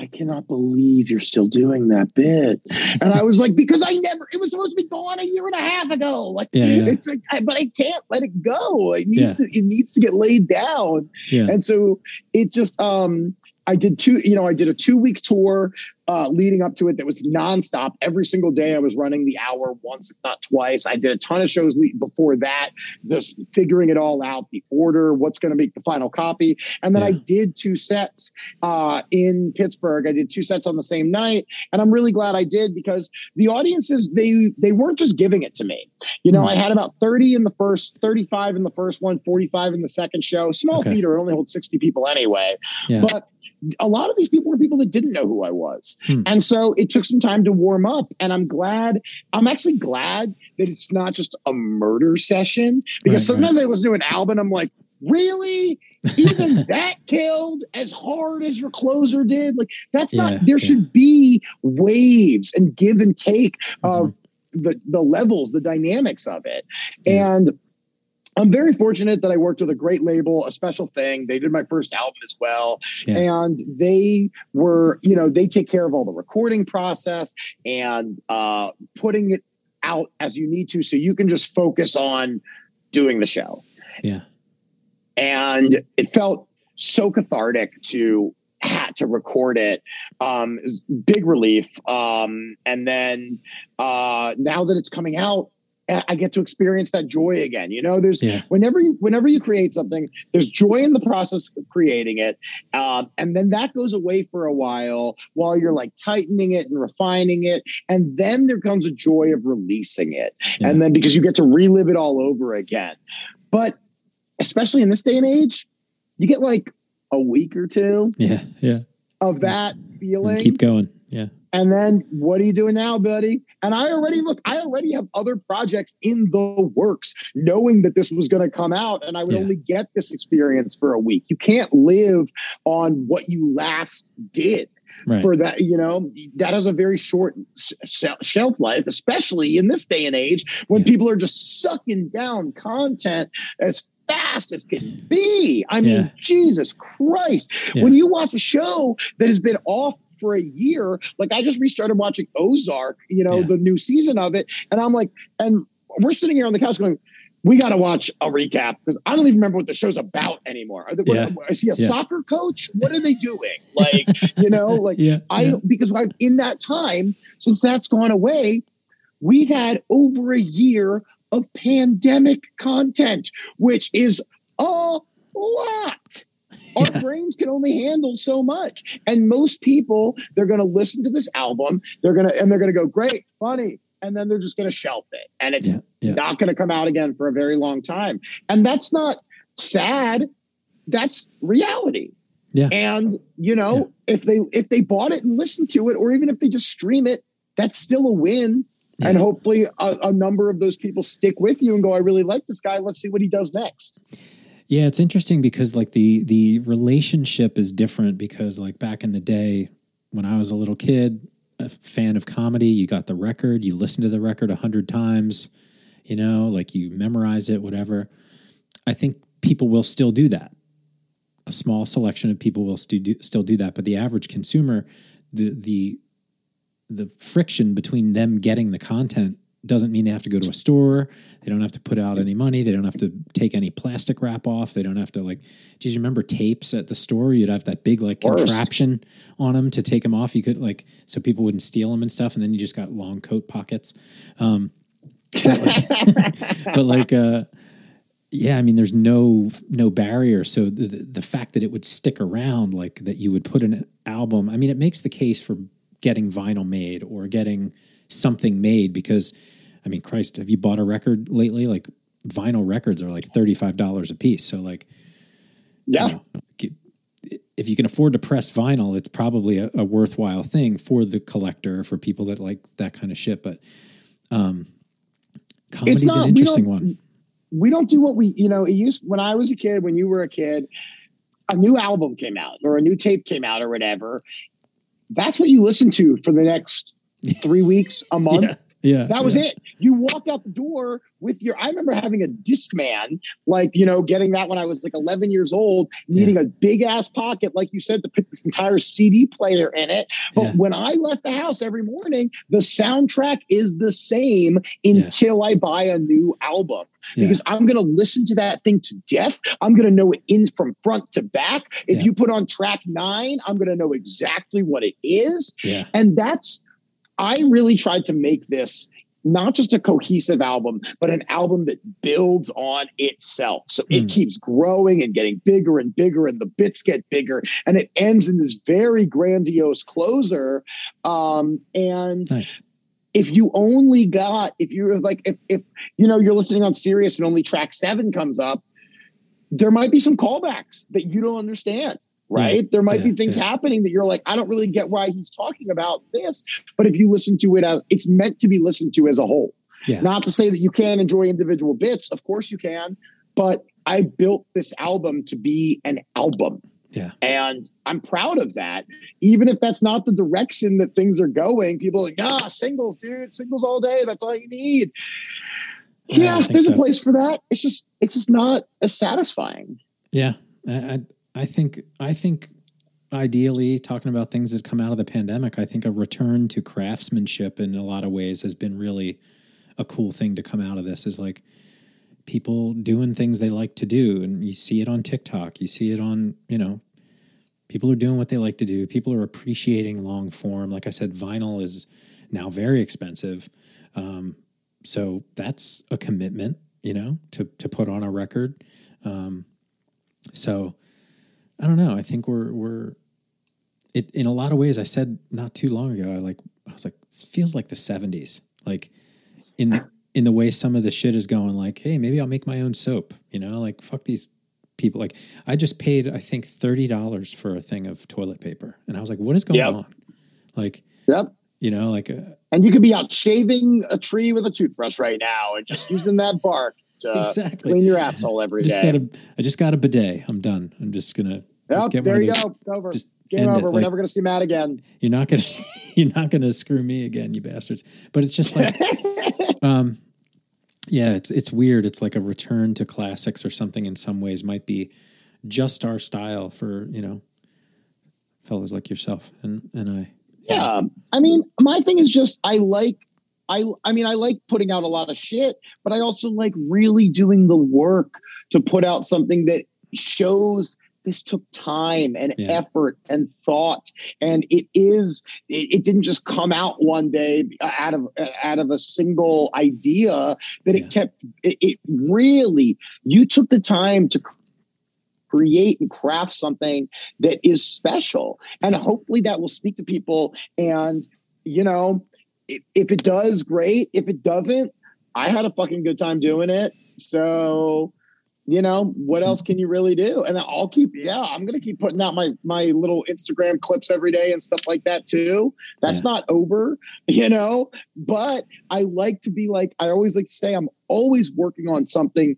"I cannot believe you're still doing that bit," and I was like, "Because I never. It was supposed to be gone a year and a half ago. Like, Yeah, yeah. it's like, I, but I can't let it go. It needs Yeah. to. It needs to get laid down." And so it just um I did two, you know, I did a two week tour uh, leading up to it that was nonstop. Every single day I was running the hour once, if not twice. I did a ton of shows before that, just figuring it all out, the order, what's going to make the final copy. And then I did two sets uh, in Pittsburgh. I did two sets on the same night. And I'm really glad I did because the audiences, they they weren't just giving it to me. You know, Hmm. I had about 30 in the first, 35 in the first one, 45 in the second show. Small Okay. theater, it only holds 60 people anyway. Yeah. But a lot of these people were people that didn't know who I was. Hmm. And so it took some time to warm up. And I'm glad, I'm actually glad that it's not just a murder session because Right, right. sometimes I listen to an album, I'm like, really? Even that killed as hard as your closer did? Like, that's Yeah, not, there yeah. should be waves and give and take of Mm-hmm. the, the levels, the dynamics of it. Yeah. And I'm very fortunate that I worked with a great label, a special thing. They did my first album as well. Yeah. And they were, you know, they take care of all the recording process and uh, putting it out as you need to. So you can just focus on doing the show. Yeah. And it felt so cathartic to had to record it um it big relief um and then uh now that it's coming out I I get to experience that joy again. You know, there's Yeah. whenever you whenever you create something, there's joy in the process of creating it, um, and then that goes away for a while while you're like tightening it and refining it, and then there comes a joy of releasing it, Yeah. and then because you get to relive it all over again. But especially in this day and age, you get like a week or two Yeah. Yeah. of that And feeling. keep going. Yeah. And then what are you doing now, buddy? And I already look, I already have other projects in the works, knowing that this was going to come out and I would Yeah. only get this experience for a week. You can't live on what you last did Right. for that, you know, that has a very short shelf life, especially in this day and age when Yeah. people are just sucking down content as fast as can be. I mean, Yeah. Jesus Christ. Yeah. When you watch a show that has been off for a year, like I just restarted watching Ozark, you know, Yeah. the new season of it, and I'm like, and we're sitting here on the couch going, we got to watch a recap because I don't even remember what the show's about anymore. Are they, Yeah. is he a Yeah. soccer coach? What are they doing? Like, you know, like Yeah. I because I in that time since that's gone away, we've had over a year of pandemic content, which is a lot. Our Yeah. brains can only handle so much, and most people they're going to listen to this album, they're going to and they're going to go great, funny, and then they're just going to shelf it, and it's Yeah. Yeah. not going to come out again for a very long time, and that's not sad. That's reality. Yeah. And you know, if they if they bought it and listened to it, or even if they just stream it, that's still a win. And hopefully, a, a number of those people stick with you and go, "I really like this guy. Let's see what he does next." Yeah, it's interesting because like the the relationship is different because like back in the day, when I was a little kid, a fan of comedy. You got the record, you listen to the record a hundred times, you know, like you memorize it, whatever. I think people will still do that. A small selection of people will still do, still do that, but the average consumer, the the the friction between them getting the content doesn't mean they have to go to a store. They don't have to put out any money. They don't have to take any plastic wrap off. They don't have to like. Do you remember tapes at the store? You'd have that big like course. contraption on them to take them off. You could like so people wouldn't steal them and stuff. And then you just got long coat pockets. Um, but like, but like, uh, yeah, I mean, there's no no barrier. So the, the the fact that it would stick around, like that, you would put an album. I mean, it makes the case for getting vinyl made or getting something made because I mean, Christ, have you bought a record lately? Like vinyl records are like $35 a piece. So like, Yeah. you know, if you can afford to press vinyl, it's probably a, a worthwhile thing for the collector, for people that like that kind of shit. But, um, comedy's not- an interesting don't- one. we don't do what we you know it used when i was a kid when you were a kid a new album came out or a new tape came out or whatever that's what you listen to for the next three weeks a month Yeah. Yeah. that was yeah. it you walk out the door with your i remember having a Discman, like you know getting that when i was like 11 years old needing a big ass pocket like you said to put this entire cd player in it but Yeah. when i left the house every morning the soundtrack is the same until i buy a new album Yeah. because I'm going to listen to that thing to death. I'm going to know it in from front to back. If Yeah. you put on track nine, I'm going to know exactly what it is. Yeah. And that's, I really tried to make this not just a cohesive album, but an album that builds on itself. So it Mm. keeps growing and getting bigger and bigger, and the bits get bigger, and it ends in this very grandiose closer. Um, and Nice. if you only got if you're like if, if you know you're listening on Sirius and only track seven comes up, there might be some callbacks that you don't understand. Right. Yeah, There might yeah, be things yeah. happening that you're like, I don't really get why he's talking about this. But if you listen to it as it's meant to be listened to as a whole. Yeah. Not to say that you can't enjoy individual bits. Of course you can. But I built this album to be an album. Yeah. And I'm proud of that. Even if that's not the direction that things are going, people are like, ah, singles, dude, singles all day. That's all you need. Yeah, Yeah, there's so. a place for that. It's just it's just not as satisfying. Yeah, I, I think I think ideally talking about things that come out of the pandemic, I think a return to craftsmanship in a lot of ways has been really a cool thing to come out of this. Is like people doing things they like to do, and you see it on TikTok, you see it on you know. People are doing what they like to do. People are appreciating long form. Like I said, vinyl is now very expensive. Um, so that's a commitment, you know, to to put on a record. Um, so I don't know. I think we're we're it in a lot of ways. I said not too long ago. I like I was like, this feels like the seventies. Like in the, in the way some of the shit is going. Like, hey, maybe I'll make my own soap. You know, like fuck these people. Like I just paid I think thirty dollars for a thing of toilet paper, and I was like, what is going Yep. on? Like Yep. you know, like uh, And you could be out shaving a tree with a toothbrush right now and just using that bark to exactly. clean your asshole every I just day. got a I just got a bidet. I'm done. I'm just gonna Yep, there you those- go. It's over. Just Game over. it. We're Like, never going to see Matt again. you're not gonna you're not gonna screw me again, you bastards. But it's just like um yeah, it's it's weird. It's like a return to classics or something in some ways might be just our style for, you know, fellows like yourself and and I. Yeah. I mean, my thing is just I like I I mean I like putting out a lot of shit, but I also like really doing the work to put out something that shows this took time and Yeah. effort and thought. And it is it, it didn't just come out one day uh, out of uh, out of a single idea that Yeah. it kept it, it really you took the time to create and craft something that is special. And hopefully that will speak to people. And you know if, if it does great. If it doesn't i had a fucking good time doing it. So you know what else mm-hmm. can you really do and i'll keep yeah i'm gonna keep putting out my my little instagram clips every day and stuff like that too that's Yeah. not over you know but i like to be like i always like to say i'm always working on something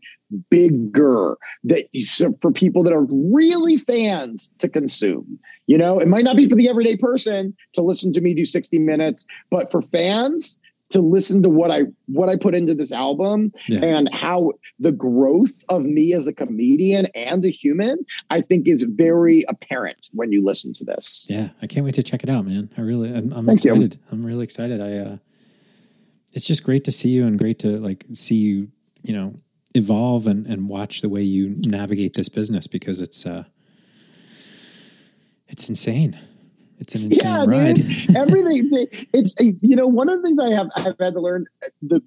bigger that you, so for people that are really fans to consume. You know, it might not be for the everyday person to listen to me do 60 minutes, but for fans to listen to what I what I put into this album Yeah. and how the growth of me as a comedian and a human, I think is very apparent when you listen to this. Yeah, I can't wait to check it out, man. I really, I'm, I'm Thank you. excited. I'm really excited. I, uh, it's just great to see you and great to like see you, you know, evolve and, and watch the way you navigate this business because it's, uh, it's insane. It's an insane yeah, ride. dude. Everything. It's you know one of the things I have I've had to learn the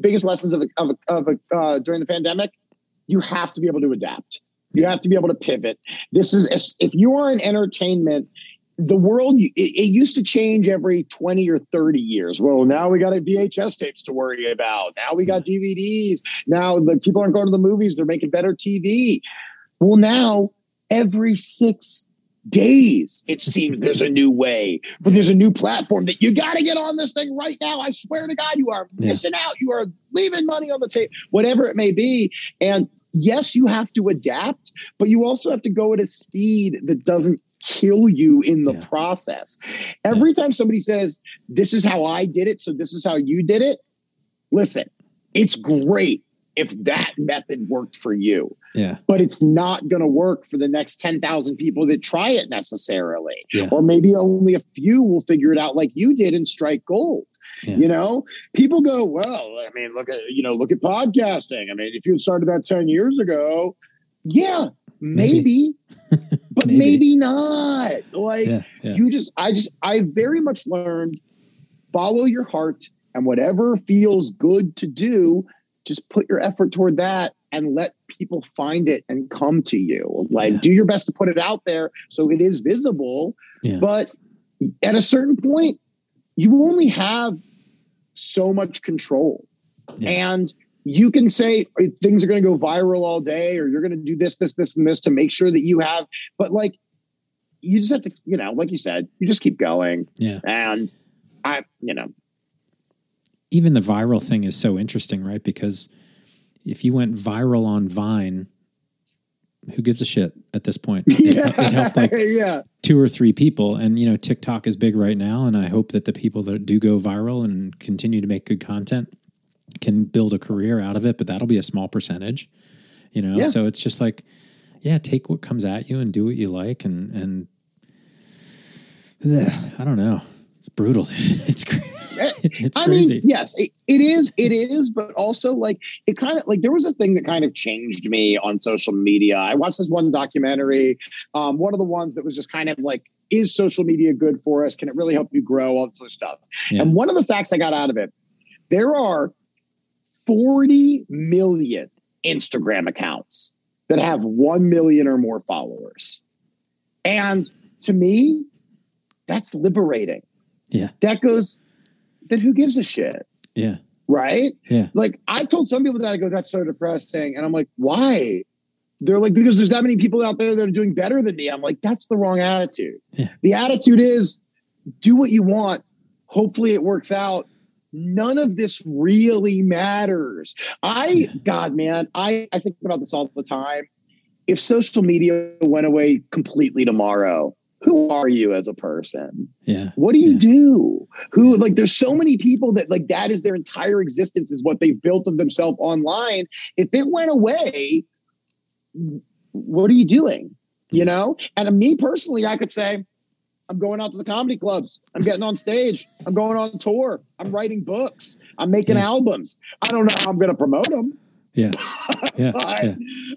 biggest lessons of a, of a, of a, uh, during the pandemic. You have to be able to adapt. You have to be able to pivot. This is if you are in entertainment. The world it, it used to change every 20 or 30 years. Well, now we got a VHS tapes to worry about. Now we got DVDs. Now the people aren't going to the movies, they're making better TV. Well, now every six days it seems there's a new way but there's a new platform that you got to get on this thing right now. I swear to god you are Yeah. missing out. You are leaving money on the table whatever it may be. And yes you have to adapt but you also have to go at a speed that doesn't kill you in the Yeah. process. Every time somebody says this is how i did it so this is how you did it listen it's great if that method worked for you Yeah. but it's not going to work for the next 10,000 people that try it necessarily. Yeah. Or maybe only a few will figure it out like you did and strike gold. Yeah. You know, people go, well, I mean, look at, you know, look at podcasting. I mean, if you had started that 10 years ago, yeah, maybe, but Maybe. maybe. not. Like. Yeah. you just, I just, I very much learned follow your heart and whatever feels good to do, just put your effort toward that and let people find it and come to you. Like, Yeah. do your best to put it out there so it is visible. Yeah. But at a certain point, you only have so much control. Yeah. And you can say "Uh, things are going to go viral all day, or you're going to do this, this, this, and this to make sure that you have, but like, you just have to, you know, like you said, you just keep going. Yeah. And I, you know, even the viral thing is so interesting, right? Because if you went viral on Vine, who gives a shit at this point? Yeah, it helped like yeah, two or three people. And, you know, TikTok is big right now. And I hope that the people that do go viral and continue to make good content can build a career out of it, but that'll be a small percentage, you know? Yeah. So it's just like, yeah, take what comes at you and do what you like. And, and Ugh, I don't know. It's brutal, dude. It's, cra- it's I crazy. mean, yes, it, it is. It is, but also like it kind of like there was a thing that kind of changed me on social media. I watched this one documentary, um, one of the ones that was just kind of like, is social media good for us? Can it really help you grow? All this sort of stuff. Yeah. And one of the facts I got out of it, there are 40 million Instagram accounts that have 1 million or more followers. And to me, that's liberating. Yeah. That goes, then who gives a shit? yeah. Right? Yeah. Like I've told some people that I go, that's so depressing. And I'm like, why? They're like, because there's that many people out there that are doing better than me. I'm like, that's the wrong attitude. Yeah. The attitude is do what you want. Hopefully it works out. None of this really matters. I, Yeah. God, man, I, I think about this all the time. If social media went away completely tomorrow, who are you as a person? Yeah. What do you Yeah. do? Who like there's so many people that like that is their entire existence is what they've built of themselves online. If it went away, what are you doing? You know? And to me personally, I could say, I'm going out to the comedy clubs. I'm getting on stage. I'm going on tour. I'm writing books. I'm making Yeah. albums. I don't know how I'm going to promote them, Yeah. Yeah. Yeah.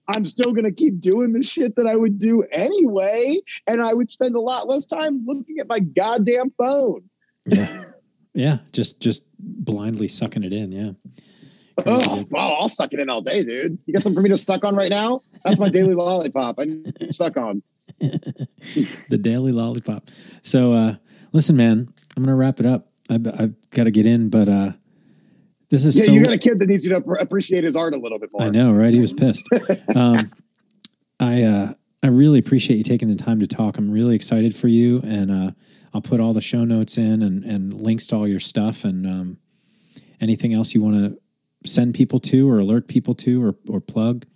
I'm still going to keep doing the shit that I would do anyway. And I would spend a lot less time looking at my goddamn phone. Yeah. Yeah. Just just blindly sucking it in. Yeah. Crazy, Oh, well, I'll suck it in all day, dude. You got something for me to suck on right now? That's my daily lollipop. I need to suck on. the daily lollipop. So uh listen, man, I'm gonna wrap it up. I've, I've got to get in, but uh this is Yeah, so you got a kid that needs you to appreciate his art a little bit more. I know, right? He was pissed. um, I uh, I really appreciate you taking the time to talk. I'm really excited for you, and uh, I'll put all the show notes in and, and links to all your stuff and um, anything else you want to send people to or alert people to or or plug.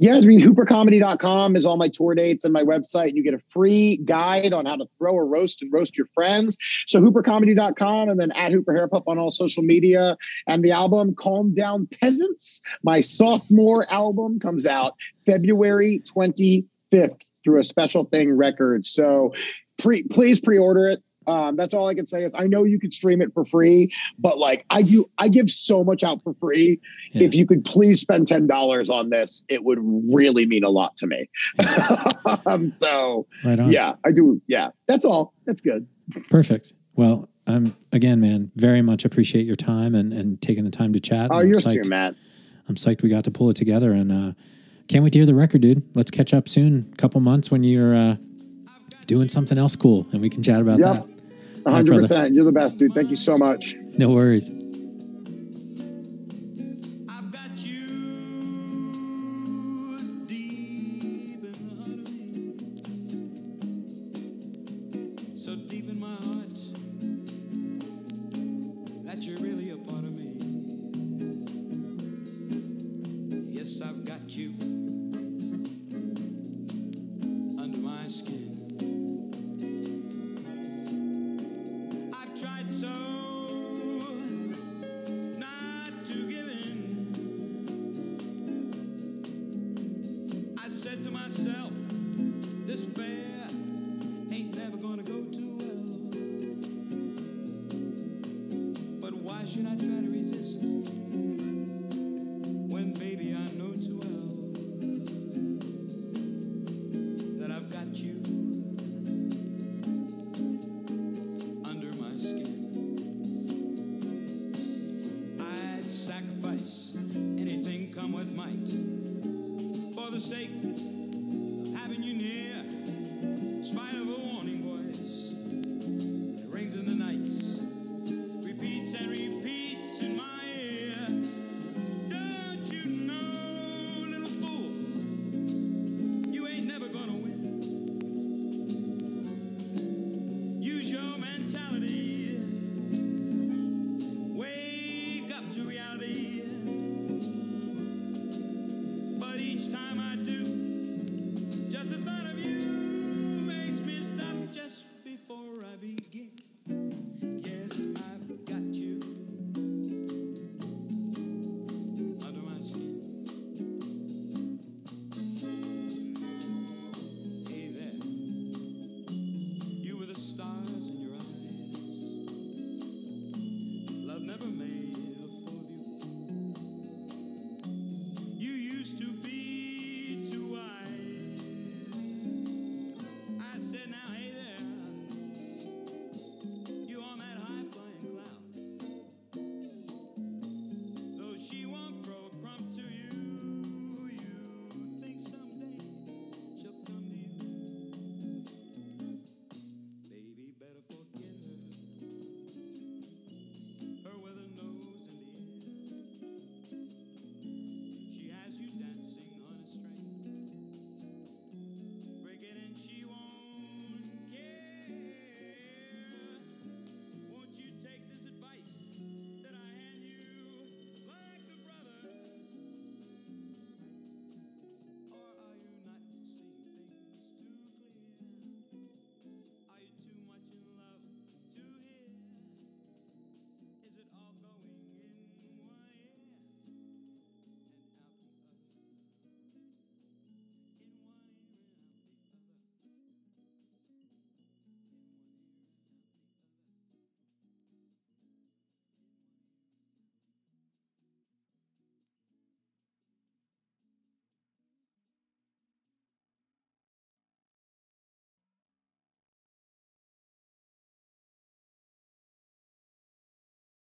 Yeah, I mean, hoopercomedy.com is all my tour dates and my website. You get a free guide on how to throw a roast and roast your friends. So hoopercomedy.com and then at Hooper Hairpup on all social media. And the album Calm Down Peasants, my sophomore album, comes out February 25th through a special thing record. So pre- please pre-order it. Um, that's all I can say is I know you could stream it for free, but like I do, I give so much out for free. Yeah. If you could please spend ten dollars on this, it would really mean a lot to me. um, so Right yeah, I do. Yeah, that's all. That's good. Perfect. Well, I'm again, man, very much appreciate your time and, and taking the time to chat. Oh, I'm yours psyched, too, Matt. I'm psyched we got to pull it together and uh, can't wait to hear the record, dude. Let's catch up soon. couple months when you're uh, doing something else cool and we can chat about Yep. that. One right, hundred brother. percent. You're the best, dude. Thank you so much. No worries.